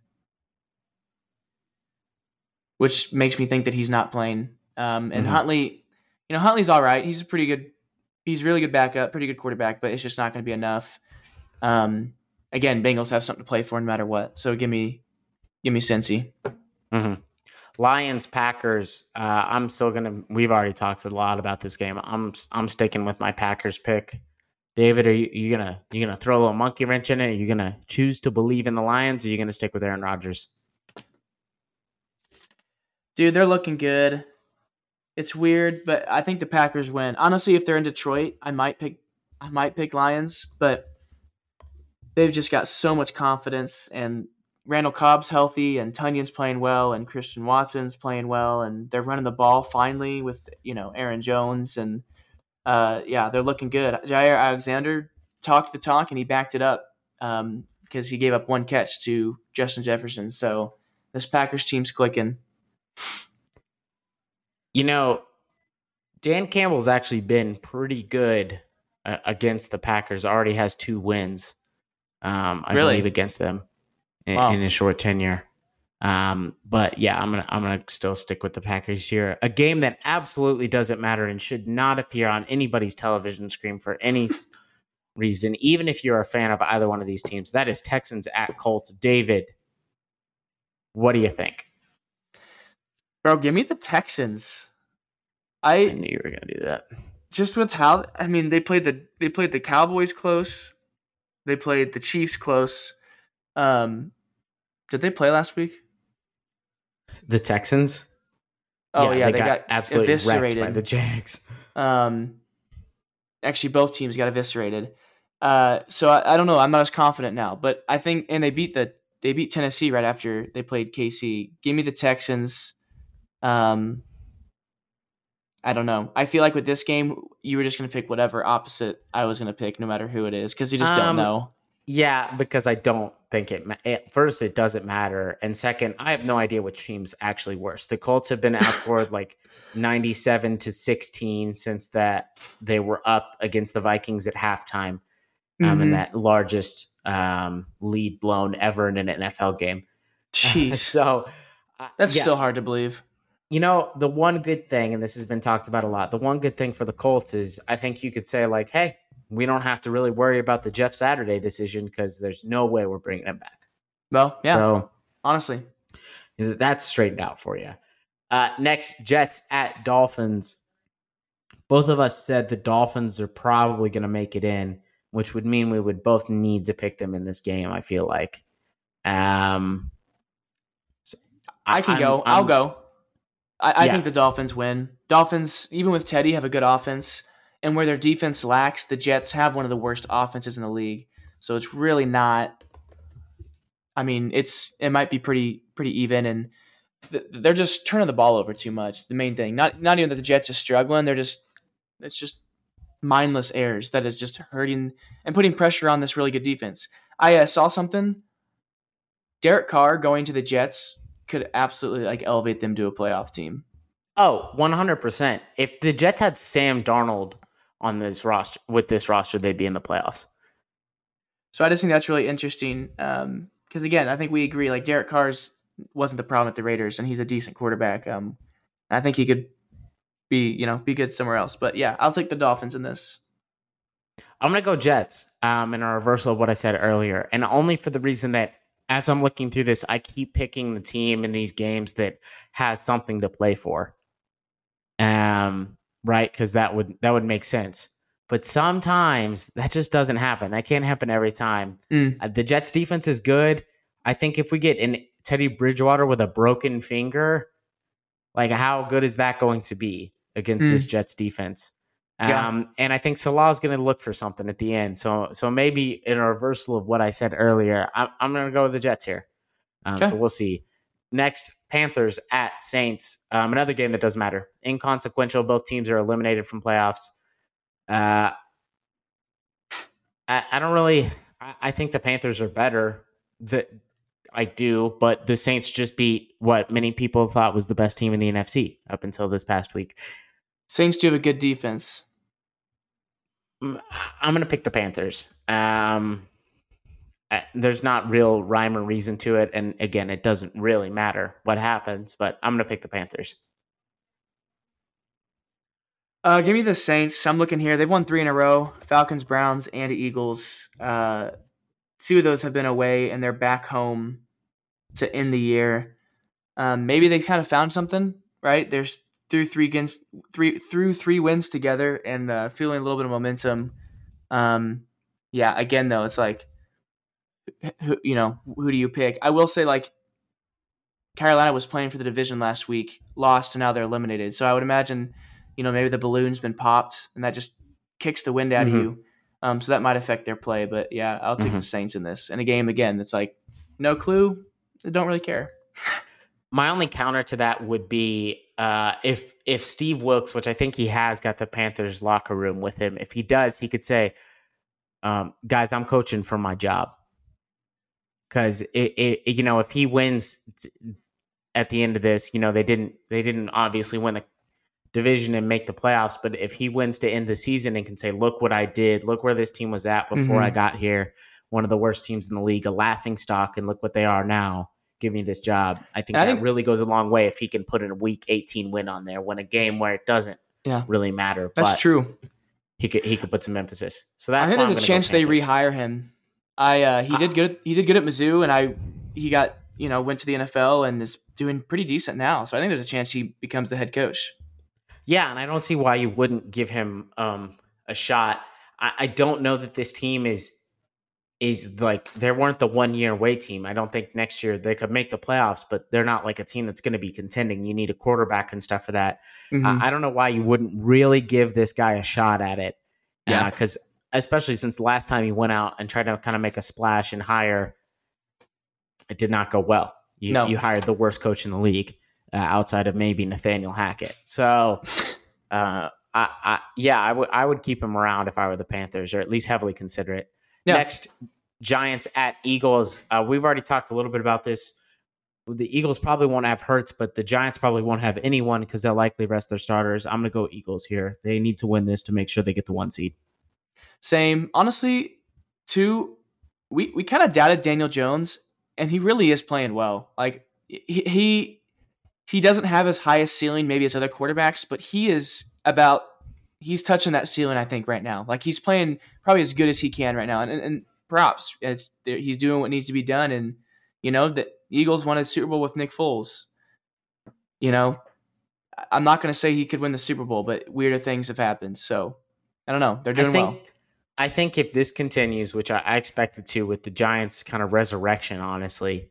which makes me think that he's not playing. Um, and Mhm. Huntley, you know, Huntley's all right. He's a pretty good, he's really good backup, pretty good quarterback, but it's just not going to be enough. Um, again, Bengals have something to play for no matter what. So give me, give me Cincy. hmm Lions Packers. Uh, I'm still gonna. We've already talked a lot about this game. I'm I'm sticking with my Packers pick. David, are you, you gonna you gonna throw a little monkey wrench in it? Are you gonna choose to believe in the Lions? Or are you gonna stick with Aaron Rodgers? Dude, they're looking good. It's weird, but I think the Packers win. Honestly, if they're in Detroit, I might pick I might pick Lions, but they've just got so much confidence and Randall Cobb's healthy and Tonyan's playing well and Christian Watson's playing well and they're running the ball finally with, you know, Aaron Jones and uh yeah, they're looking good. Jaire Alexander talked the talk and he backed it up um because he gave up one catch to Justin Jefferson. So this Packers team's clicking. You know, Dan Campbell's actually been pretty good uh, against the Packers. Already has two wins. Um, I Really? believe against them in, Wow. in a short tenure. Um, but yeah, I'm gonna I'm gonna still stick with the Packers here. A game that absolutely doesn't matter and should not appear on anybody's television screen for any reason, even if you're a fan of either one of these teams. That is Texans at Colts. David, what do you think? Bro, give me the Texans. I I knew you were gonna do that. just with how I mean they played the they played the Cowboys close. They played the Chiefs close. Um did they play last week? The Texans. Oh yeah, they, got, absolutely wrecked by the Jags. <laughs> Um actually both teams got eviscerated. Uh so I, I don't know, I'm not as confident now, but I think and they beat the they beat Tennessee right after they played KC. Give me the Texans. Um I don't know. I feel like with this game, you were just going to pick whatever opposite I was going to pick, no matter who it is, because you just Um, don't know. Yeah, because I don't think it. Ma- at first, it doesn't matter, and second, I have no idea which team's actually worse. The Colts have been outscored <laughs> like ninety-seven to sixteen since that they were up against the Vikings at halftime, um, in Mhm. that largest um, lead blown ever in an NFL game. <laughs> Jeez, so uh, that's yeah. still hard to believe. You know, the one good thing, and this has been talked about a lot, the one good thing for the Colts is I think you could say, like, hey, we don't have to really worry about the Jeff Saturday decision because there's no way we're bringing him back. Well, yeah, So honestly, that's straightened out for you. Uh, next, Jets at Dolphins. Both of us said the Dolphins are probably going to make it in, which would mean we would both need to pick them in this game, I feel like. Um, so I can I'm- go. i will go. I, I Yeah. think the Dolphins win. Dolphins, even with Teddy, have a good offense, and where their defense lacks, the Jets have one of the worst offenses in the league. So it's really not. I mean, it's it might be pretty pretty even, and th- they're just turning the ball over too much. The main thing, not not even that the Jets are struggling, they're just it's just mindless errors that is just hurting and putting pressure on this really good defense. I uh, saw something. Derek Carr going to the Jets could absolutely like elevate them to a playoff team. Oh, 100%. If the Jets had Sam Darnold on this roster with this roster, they'd be in the playoffs. So I just think that's really interesting. Um, because again, I think we agree. Like Derek Carr's wasn't the problem at the Raiders, and he's a decent quarterback. Um, I think he could be, you know, be good somewhere else. But yeah, I'll take the Dolphins in this. I'm gonna go Jets. Um, in a reversal of what I said earlier, and only for the reason that as I'm looking through this, I keep picking the team in these games that has something to play for. Um, right, because that would that would make sense. But sometimes that just doesn't happen. That can't happen every time. Mm. Uh, the Jets defense is good. I think if we get an Teddy Bridgewater with a broken finger, like how good is that going to be against Mm. this Jets defense? Yeah. Um, and I think Saleh is going to look for something at the end. So, so maybe in a reversal of what I said earlier, I'm, I'm going to go with the Jets here. Um, Okay. So we'll see. Next, Panthers at Saints. Um, another game that doesn't matter. Inconsequential. Both teams are eliminated from playoffs. Uh, I, I don't really. I, I think the Panthers are better. That I do, but the Saints just beat what many people thought was the best team in the NFC up until this past week. Saints do have a good defense. Mm, I'm going to pick the Panthers. Um, there's not real rhyme or reason to it, and again, it doesn't really matter what happens. But I'm going to pick the Panthers. Uh, give me the Saints. I'm looking here. They've won three in a row: Falcons, Browns, and Eagles. Uh, two of those have been away, and they're back home to end the year. Um, maybe they kind of found something, right? There's through three against three through three wins together, and uh, feeling a little bit of momentum. Um, yeah. Again, though, it's like, who, you know, who do you pick? I will say, like, Carolina was playing for the division last week, lost, and now they're eliminated. So I would imagine you know, maybe the balloon's been popped and that just kicks the wind out Mhm. of you. Um, so that might affect their play. But yeah, I'll take the Mhm. Saints in this. In a game again that's like no clue, don't really care. <laughs> My only counter to that would be uh, if if Steve Wilks, which I think he has, got the Panthers locker room with him. If he does, he could say, um, "Guys, I'm coaching for my job." Because it, it, you know, if he wins at the end of this, you know, they didn't they didn't obviously win the division and make the playoffs, but if he wins to end the season and can say, "Look what I did! Look where this team was at before Mhm. I got here." One of the worst teams in the league, a laughing stock, and look what they are now. Give me this job. I think I that think- really goes a long way if he can put in a week 18 win on there, win a game where it doesn't Yeah. really matter. That's true. He could he could put some emphasis. So that's I think there's a chance they rehire him. I uh, he did good. He did good at Mizzou, and I he got you know went to the NFL and is doing pretty decent now. So I think there's a chance he becomes the head coach. Yeah, and I don't see why you wouldn't give him um, a shot. I, I don't know that this team is is like they weren't the one year away team. I don't think next year they could make the playoffs, but they're not like a team that's going to be contending. You need a quarterback and stuff for that. Mhm. I, I don't know why you wouldn't really give this guy a shot at it. Yeah. because especially since the last time he went out and tried to kind of make a splash and hire, it did not go well. You, No. you hired the worst coach in the league uh, outside of maybe Nathaniel Hackett. So, <laughs> uh, I, I yeah, I would I would keep him around if I were the Panthers, or at least heavily consider it. Next, Giants at Eagles. Uh, we've already talked a little bit about this. The Eagles probably won't have Hurts, but the Giants probably won't have anyone because they'll likely rest their starters. I'm going to go Eagles here. They need to win this to make sure they get the one seed. Same. Honestly, two, we, we kind of doubted Daniel Jones, and he really is playing well. Like he he, he doesn't have as high a ceiling maybe as other quarterbacks, but he is about he's touching that ceiling. I think right now, like he's playing probably as good as he can right now, and and, and props. It's he's doing what needs to be done, and you know the Eagles won a Super Bowl with Nick Foles. You know, I'm not going to say he could win the Super Bowl, but weirder things have happened. So I don't know. They're doing I think, well. I think if this continues, which I, I expect it to, with the Giants' kind of resurrection, honestly,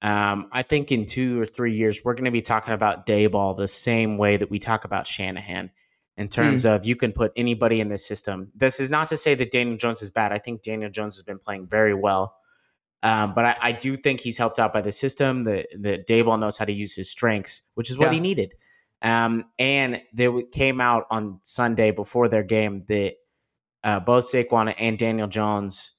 um, I think in two or three years we're going to be talking about Daboll the same way that we talk about Shanahan. In terms of you can put anybody in this system. This is not to say that Daniel Jones is bad. I think Daniel Jones has been playing very well. Um, but I, I, do think he's helped out by the system. That that Daboll knows how to use his strengths, which is what yeah. he needed. Um, and they came out on Sunday before their game that uh, both Saquon and Daniel Jones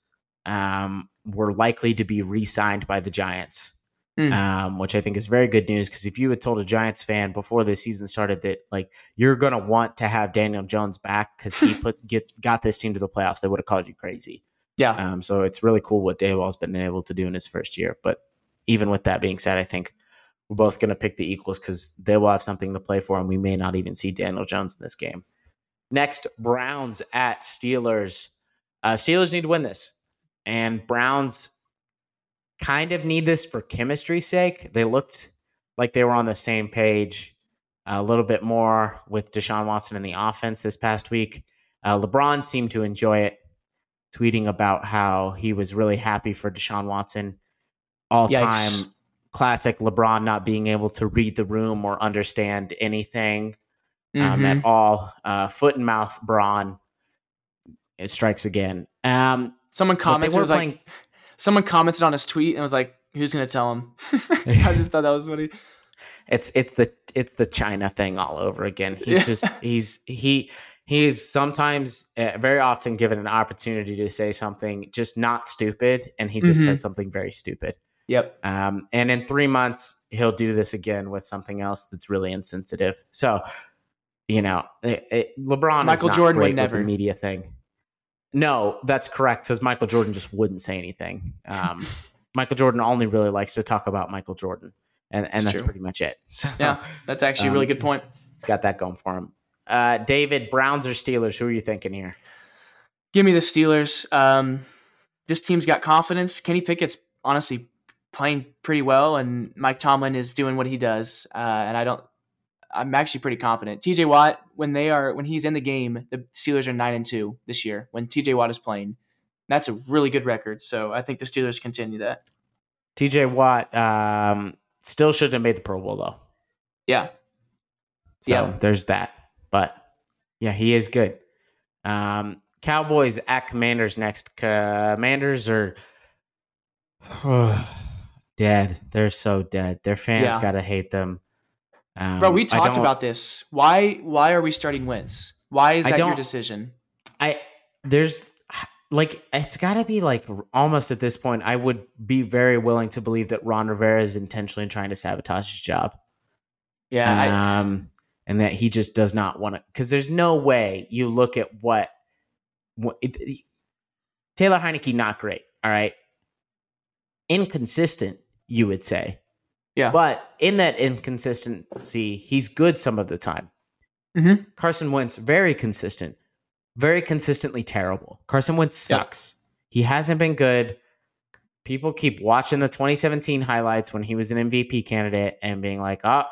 um, were likely to be re-signed by the Giants, mm. um, which I think is very good news. Because if you had told a Giants fan before the season started that like you're going to want to have Daniel Jones back because he <laughs> put get got this team to the playoffs, they would have called you crazy. Yeah. Um, so it's really cool what Daboll's been able to do in his first year. But even with that being said, I think we're both going to pick the equals because they will have something to play for, and we may not even see Daniel Jones in this game. Next, Browns at Steelers. Uh, Steelers need to win this, and Browns kind of need this for chemistry's sake. They looked like they were on the same page a little bit more with Deshaun Watson in the offense this past week. Uh, LeBron seemed to enjoy it, tweeting about how he was really happy for Deshaun Watson all time classic LeBron not being able to read the room or understand anything um, mm-hmm. at all. Uh, foot and mouth Bron. It strikes again. Um, someone commented was playing... like, someone commented on his tweet and was like, "Who's going to tell him?" <laughs> I just thought that was funny. It's it's the it's the China thing all over again. He's yeah. just he's he he is sometimes uh, very often given an opportunity to say something just not stupid and he just mm-hmm. says something very stupid Yep. Um, and in three months, he'll do this again with something else that's really insensitive. So, you know, it, it, LeBron, Michael Jordan would never media thing. No, that's correct because Michael Jordan just wouldn't say anything. <laughs> Um, Michael Jordan only really likes to talk about Michael Jordan, and and that's true. pretty much it. <laughs> So, yeah, that's actually a really um, good point. He's, he's got that going for him. Uh, David, Browns or Steelers? Who are you thinking here? Give me the Steelers. Um, this team's got confidence. Kenny Pickett's honestly playing pretty well, and Mike Tomlin is doing what he does. Uh, and I don't. I'm actually pretty confident. T.J. Watt, when they are when he's in the game, the Steelers are nine and two this year. When T.J. Watt is playing, that's a really good record. So I think the Steelers continue that. T.J. Watt um, still shouldn't have made the Pro Bowl though. Yeah. So yeah. there's that. But yeah, he is good. Um, Cowboys at Commanders next. Commanders are <sighs> dead. They're so dead. Their fans yeah. gotta hate them. Um, Bro, we talked about this. Why? Why are we starting Wentz? Why is that your decision? I there's like it's got to be like almost at this point. I would be very willing to believe that Ron Rivera is intentionally trying to sabotage his job. Yeah, um, I, and that he just does not want to. Because there's no way you look at what, what it, Taylor Heinicke not great. All right, inconsistent you would say. Yeah. But in that inconsistency, he's good some of the time. Mm-hmm. Carson Wentz, very consistent, very consistently terrible. Carson Wentz sucks. Yeah. He hasn't been good. People keep watching the 2017 highlights when he was an MVP candidate and being like, oh,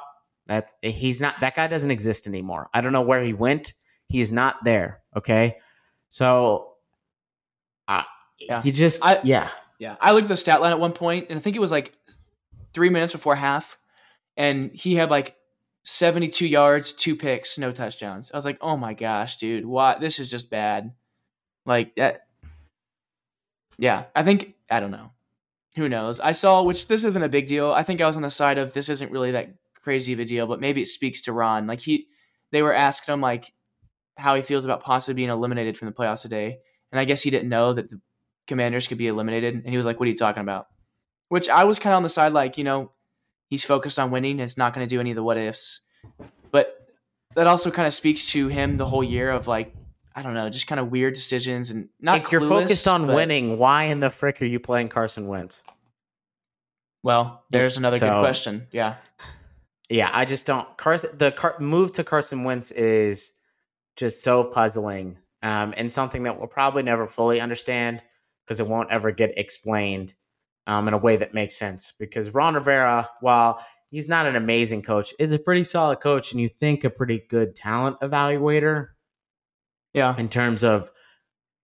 that he's not that guy doesn't exist anymore. I don't know where he went. He is not there. Okay. So uh, yeah. you just I, yeah. Yeah, I looked at the stat line at one point, and I think it was like three minutes before half, and he had like 72 yards, two picks, no touchdowns. I was like, oh my gosh, dude, what? This is just bad. Like that. Yeah, I think I don't know. Who knows? I saw, which this isn't a big deal. I think I was on the side of this isn't really that crazy of a deal, but maybe it speaks to Ron. Like he, they were asking him like how he feels about possibly being eliminated from the playoffs today, and I guess he didn't know that the Commanders could be eliminated. And he was like, What are you talking about? Which I was kind of on the side, like, you know, he's focused on winning. It's not going to do any of the what ifs. But that also kind of speaks to him the whole year of like, I don't know, just kind of weird decisions and not. If you're focused on but, winning, why in the frick are you playing Carson Wentz? Well, there's another so, good question. Yeah. Yeah, I just don't. Carson, the car, move to Carson Wentz is just so puzzling um, and something that we'll probably never fully understand because it won't ever get explained um, in a way that makes sense. Because Ron Rivera, while he's not an amazing coach, is a pretty solid coach, and you think a pretty good talent evaluator. Yeah. In terms of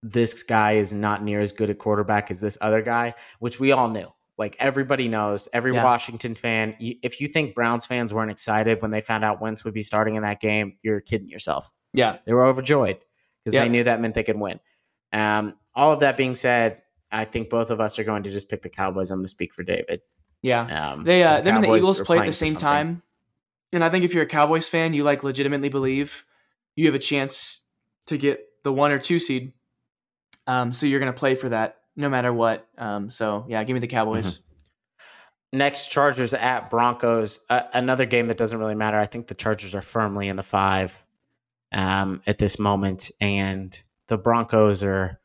this guy is not near as good a quarterback as this other guy, which we all knew. Like everybody knows, every yeah. Washington fan, if you think Browns fans weren't excited when they found out Wentz would be starting in that game, you're kidding yourself. Yeah. They were overjoyed because yeah. they knew that meant they could win. Um, all of that being said, I think both of us are going to just pick the Cowboys. I'm going to speak for David. Yeah, Um, they uh, the them and the Eagles play at the same time, and I think if you're a Cowboys fan, you like legitimately believe you have a chance to get the one or two seed. Um, so you're gonna play for that no matter what. Um, so yeah, give me the Cowboys. Next, Chargers at Broncos. Uh, another game that doesn't really matter. I think the Chargers are firmly in the five um, at this moment, and the Broncos are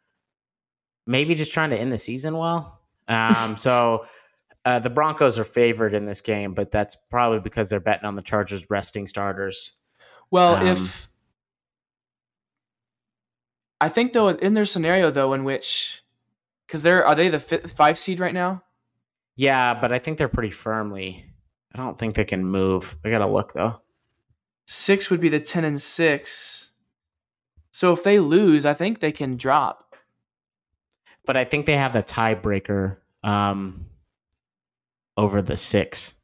maybe just trying to end the season well. Um, so <laughs> uh, the Broncos are favored in this game, but that's probably because they're betting on the Chargers resting starters. Well, Um, if I think though in their scenario though in which because they're are they the fifth, five seed right now? Yeah, but I think they're pretty firmly. I don't think they can move. I gotta look though. Six would be the ten and six. So if they lose, I think they can drop. But I think they have the tiebreaker um, over the six.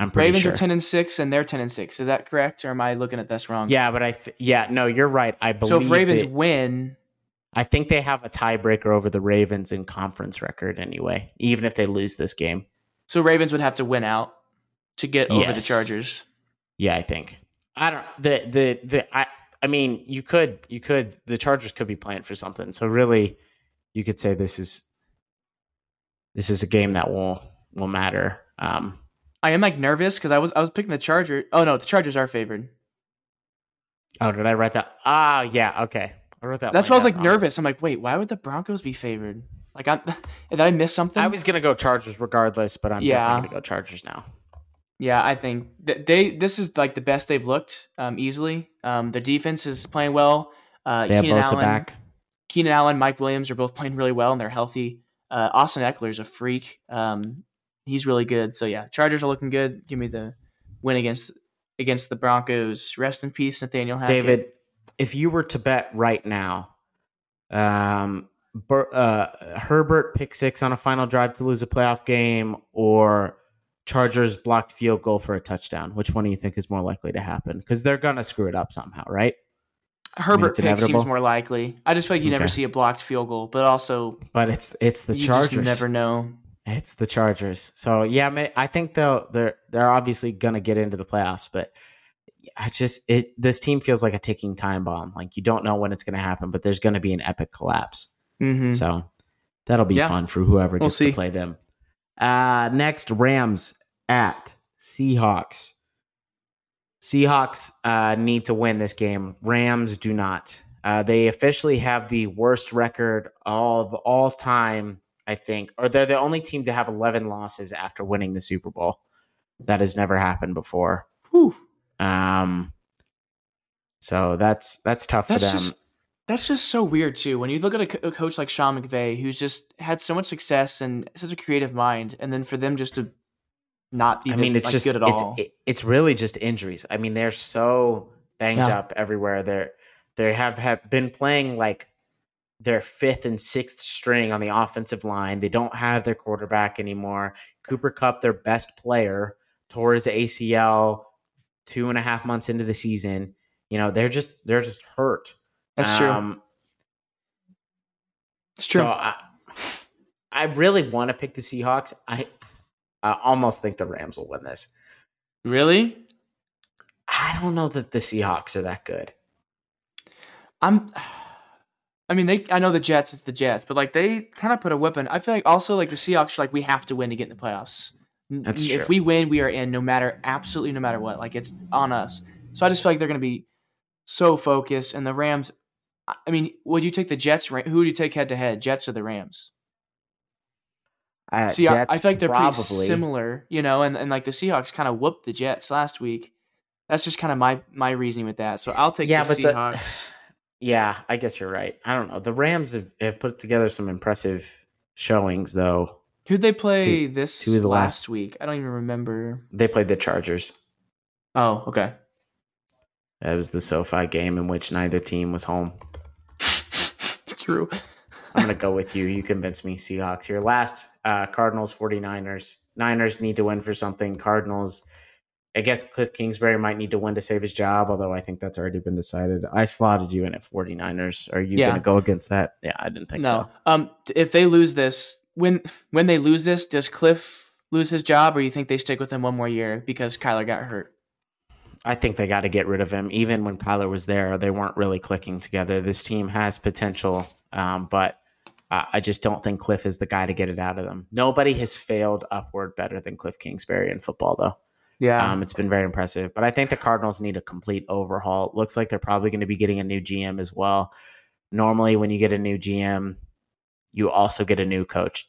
I'm pretty sure. Ravens sure. are ten and six, and they're ten and six. Is that correct, or am I looking at this wrong? yeah, but I th- yeah no, you're right. I believe So if Ravens that- win, I think they have a tiebreaker over the Ravens in conference record anyway, even if they lose this game. so Ravens would have to win out to get over the Chargers. Yeah, I think. I don't the the the I I mean, you could you could the Chargers could be playing for something. So really, you could say this is this is a game that will will matter. Um, I am like nervous because I was I was picking the Charger. Oh no, the Chargers are favored. Oh, did I write that? Ah, yeah. Okay, I wrote that. That's why I was like wrong. nervous. I'm like, wait, why would the Broncos be favored? Like, I'm, <laughs> did I miss something? I was gonna go Chargers regardless, but I'm Yeah. definitely gonna go Chargers now. Yeah, I think th- they this is like the best they've looked um, easily. Um, their defense is playing well. Uh, They have Keenan Bosa Allen, back. Keenan Allen, Mike Williams are both playing really well and they're healthy. Uh, Austin Ekeler is a freak. Um, he's really good. So yeah, Chargers are looking good. Give me the win against against the Broncos. Rest in peace, Nathaniel Hackett. David, if you were to bet right now, um, Bur- uh, Herbert pick six on a final drive to lose a playoff game, or Chargers blocked field goal for a touchdown, which one do you think is more likely to happen? Because they're gonna screw it up somehow, right? Herbert it's pick seems more likely. I just feel like you never see a blocked field goal, but also But it's it's the you Chargers. just never know. It's the Chargers. So yeah, I think they'll they're they're obviously gonna get into the playoffs, but I just it this team feels like a ticking time bomb. Like you don't know when it's gonna happen, but there's gonna be an epic collapse. Mm-hmm. So that'll be Yeah. fun for whoever We'll gets see. to play them. Uh next Rams at Seahawks. Seahawks uh, need to win this game. Rams do not. Uh, they officially have the worst record of all time, I think, or they're the only team to have 11 losses after winning the Super Bowl. That has never happened before. Whew. Um, so that's that's tough That's for them. just that's just so weird too. When you look at a, co- a coach like Sean McVay, who's just had so much success and such a creative mind, and then for them just to not be I mean, it's like, just good at it's all. it- it's really just injuries. I mean, they're so banged Yeah. up everywhere. They're they have have been playing like their fifth and sixth string on the offensive line. They don't have their quarterback anymore. Cooper Kupp, their best player, tore his ACL two and a half months into the season. You know, they're just they're just hurt. That's true. Um, It's true. So I, I really want to pick the Seahawks. I I almost think the Rams will win this. really? I don't know that the Seahawks are that good. I'm. I mean, they. I know the Jets. It's the Jets, but like they kind of put a whipping. I feel like also like the Seahawks are like we have to win to get in the playoffs. That's if true. we win, we are in no matter absolutely no matter what. Like it's on us. So I just feel like they're going to be so focused. And the Rams. I mean, would you take the Jets? Who would you take head to head, Jets or the Rams? Uh, See, I, I feel like they're probably. pretty similar, you know, and, and like the Seahawks kind of whooped the Jets last week. That's just kind of my my reasoning with that. So I'll take Yeah, the but the- <sighs> Yeah, I guess you're right. I don't know. The Rams have, have put together some impressive showings, though. Who'd they play this two of the last last- week? I don't even remember. They played the Chargers. Oh, okay. That was the SoFi game in which neither team was home. <laughs> True. I'm going to go with you. You convinced me, Seahawks. Your last uh, Cardinals, 49ers. Niners need to win for something. Cardinals I guess Cliff Kingsbury might need to win to save his job, although I think that's already been decided. I slotted you in at 49ers. Are you Yeah. going to go against that? Yeah, I didn't think no. so. Um, if they lose this, when when they lose this, does Cliff lose his job, or you think they stick with him one more year because Kyler got hurt? I think they got to get rid of him. Even when Kyler was there, they weren't really clicking together. This team has potential, um, but uh, I just don't think Cliff is the guy to get it out of them. Nobody has failed upward better than Cliff Kingsbury in football, though. Yeah. Um, it's been very impressive. But I think the Cardinals need a complete overhaul. It looks like they're probably going to be getting a new GM as well. Normally, when you get a new GM, you also get a new coach.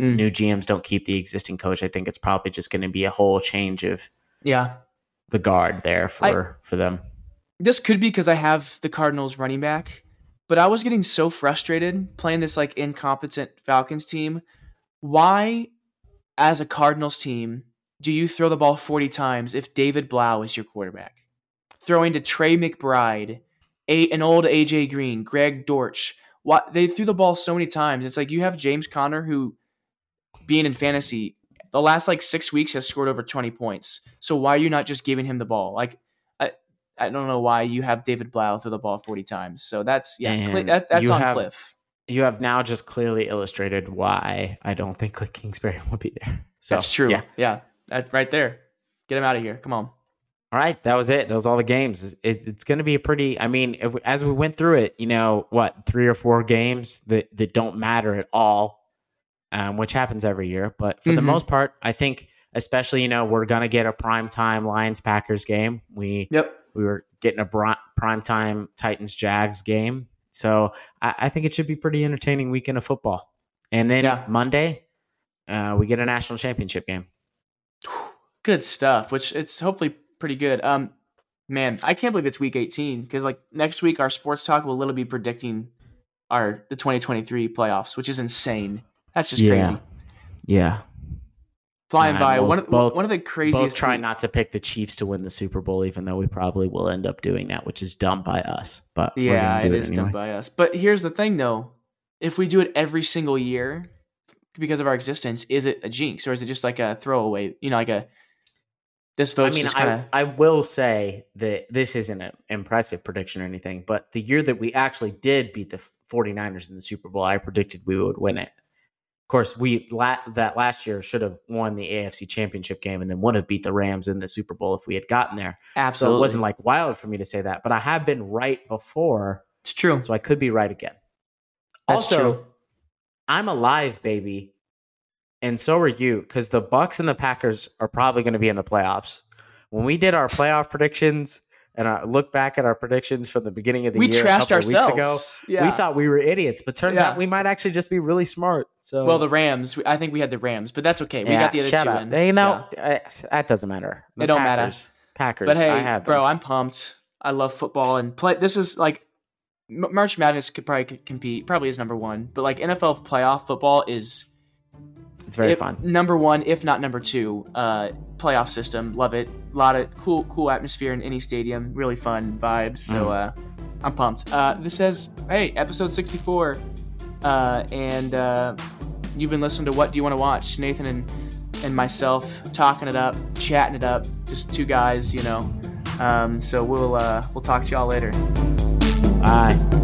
Mm. New GMs don't keep the existing coach. I think it's probably just going to be a whole change of yeah. The guard there for for them. This could be because I have the Cardinals running back, but I was getting so frustrated playing this like incompetent Falcons team. Why, as a Cardinals team, do you throw the ball 40 times if David Blough is your quarterback? Throwing to Trey McBride, a, an old AJ Green, Greg Dortch. What they threw the ball so many times. It's like you have James Conner who, being in fantasy, the last like six weeks has scored over 20 points. So why are you not just giving him the ball? Like I I don't know why you have David Blough throw the ball 40 times. So that's yeah, And that, that's on have- Cliff. You have now just clearly illustrated why I don't think Cliff Kingsbury <laughs> will be there. So that's true. Yeah. Yeah. that, right there. Get him out of here. Come on. All right, that was it. That was all the games. It, it's going to be a pretty. I mean, if, as we went through it, you know, what three or four games that that don't matter at all, um, which happens every year. But for the Mhm. most part, I think, especially you know, we're going to get a prime time Lions Packers game. We Yep. we were getting a prime time Titans Jags game, so I, I think it should be pretty entertaining weekend of football. And then Yeah. Monday, uh, we get a national championship game. Good stuff, which it's hopefully pretty good. Um man, I can't believe it's week 18 because like next week our sports talk will literally be predicting our the 2023 playoffs, which is insane. That's just Yeah. crazy. Yeah, Flying And by. we'll One of, both- one of the craziest both try not to pick the Chiefs to win the Super Bowl, even though we probably will end up doing that, which is dumb by us. But Yeah, it do is anyway. done by us. But here's the thing, though: if we do it every single year because of our existence, is it a jinx or is it just like a throwaway? You know, like a this vote. I mean, just kind of I, I will say that this isn't an impressive prediction or anything, but the year that we actually did beat the 49ers in the Super Bowl, I predicted we would win it. Of course, we la- that last year should have won the AFC Championship game and then would have beat the Rams in the Super Bowl if we had gotten there. absolutely. So it wasn't like wild for me to say that, but I have been right before, it's true. so I could be right again. That's also, true. I'm alive, baby, and so are you, because the Bucs and the Packers are probably going to be in the playoffs. When we did our playoff predictions and I look back at our predictions from the beginning of the We year, trashed ourselves. weeks ago, yeah. we thought we were idiots, but turns Yeah. out we might actually just be really smart. So, well, the Rams. I think we had the Rams, but that's okay. We Yeah, got the other two up. in. They, you know, Yeah. uh, that doesn't matter. The It don't matter. Packers. But hey, I have bro, I'm pumped. I love football and play. This is like March Madness could probably compete. Probably is number one, but like NFL playoff football is it's very if- fun. Number one, if not number two, uh, playoff system. Love it. A lot of cool, cool atmosphere in any stadium. Really fun vibes. So Mm. uh, I'm pumped. Uh, this says, hey, episode 64, uh, and uh, you've been listening to What Do You Want to Watch? Nathan and and myself talking it up, chatting it up. Just two guys, you know. Um, so we'll uh, we'll talk to y'all later. Bye.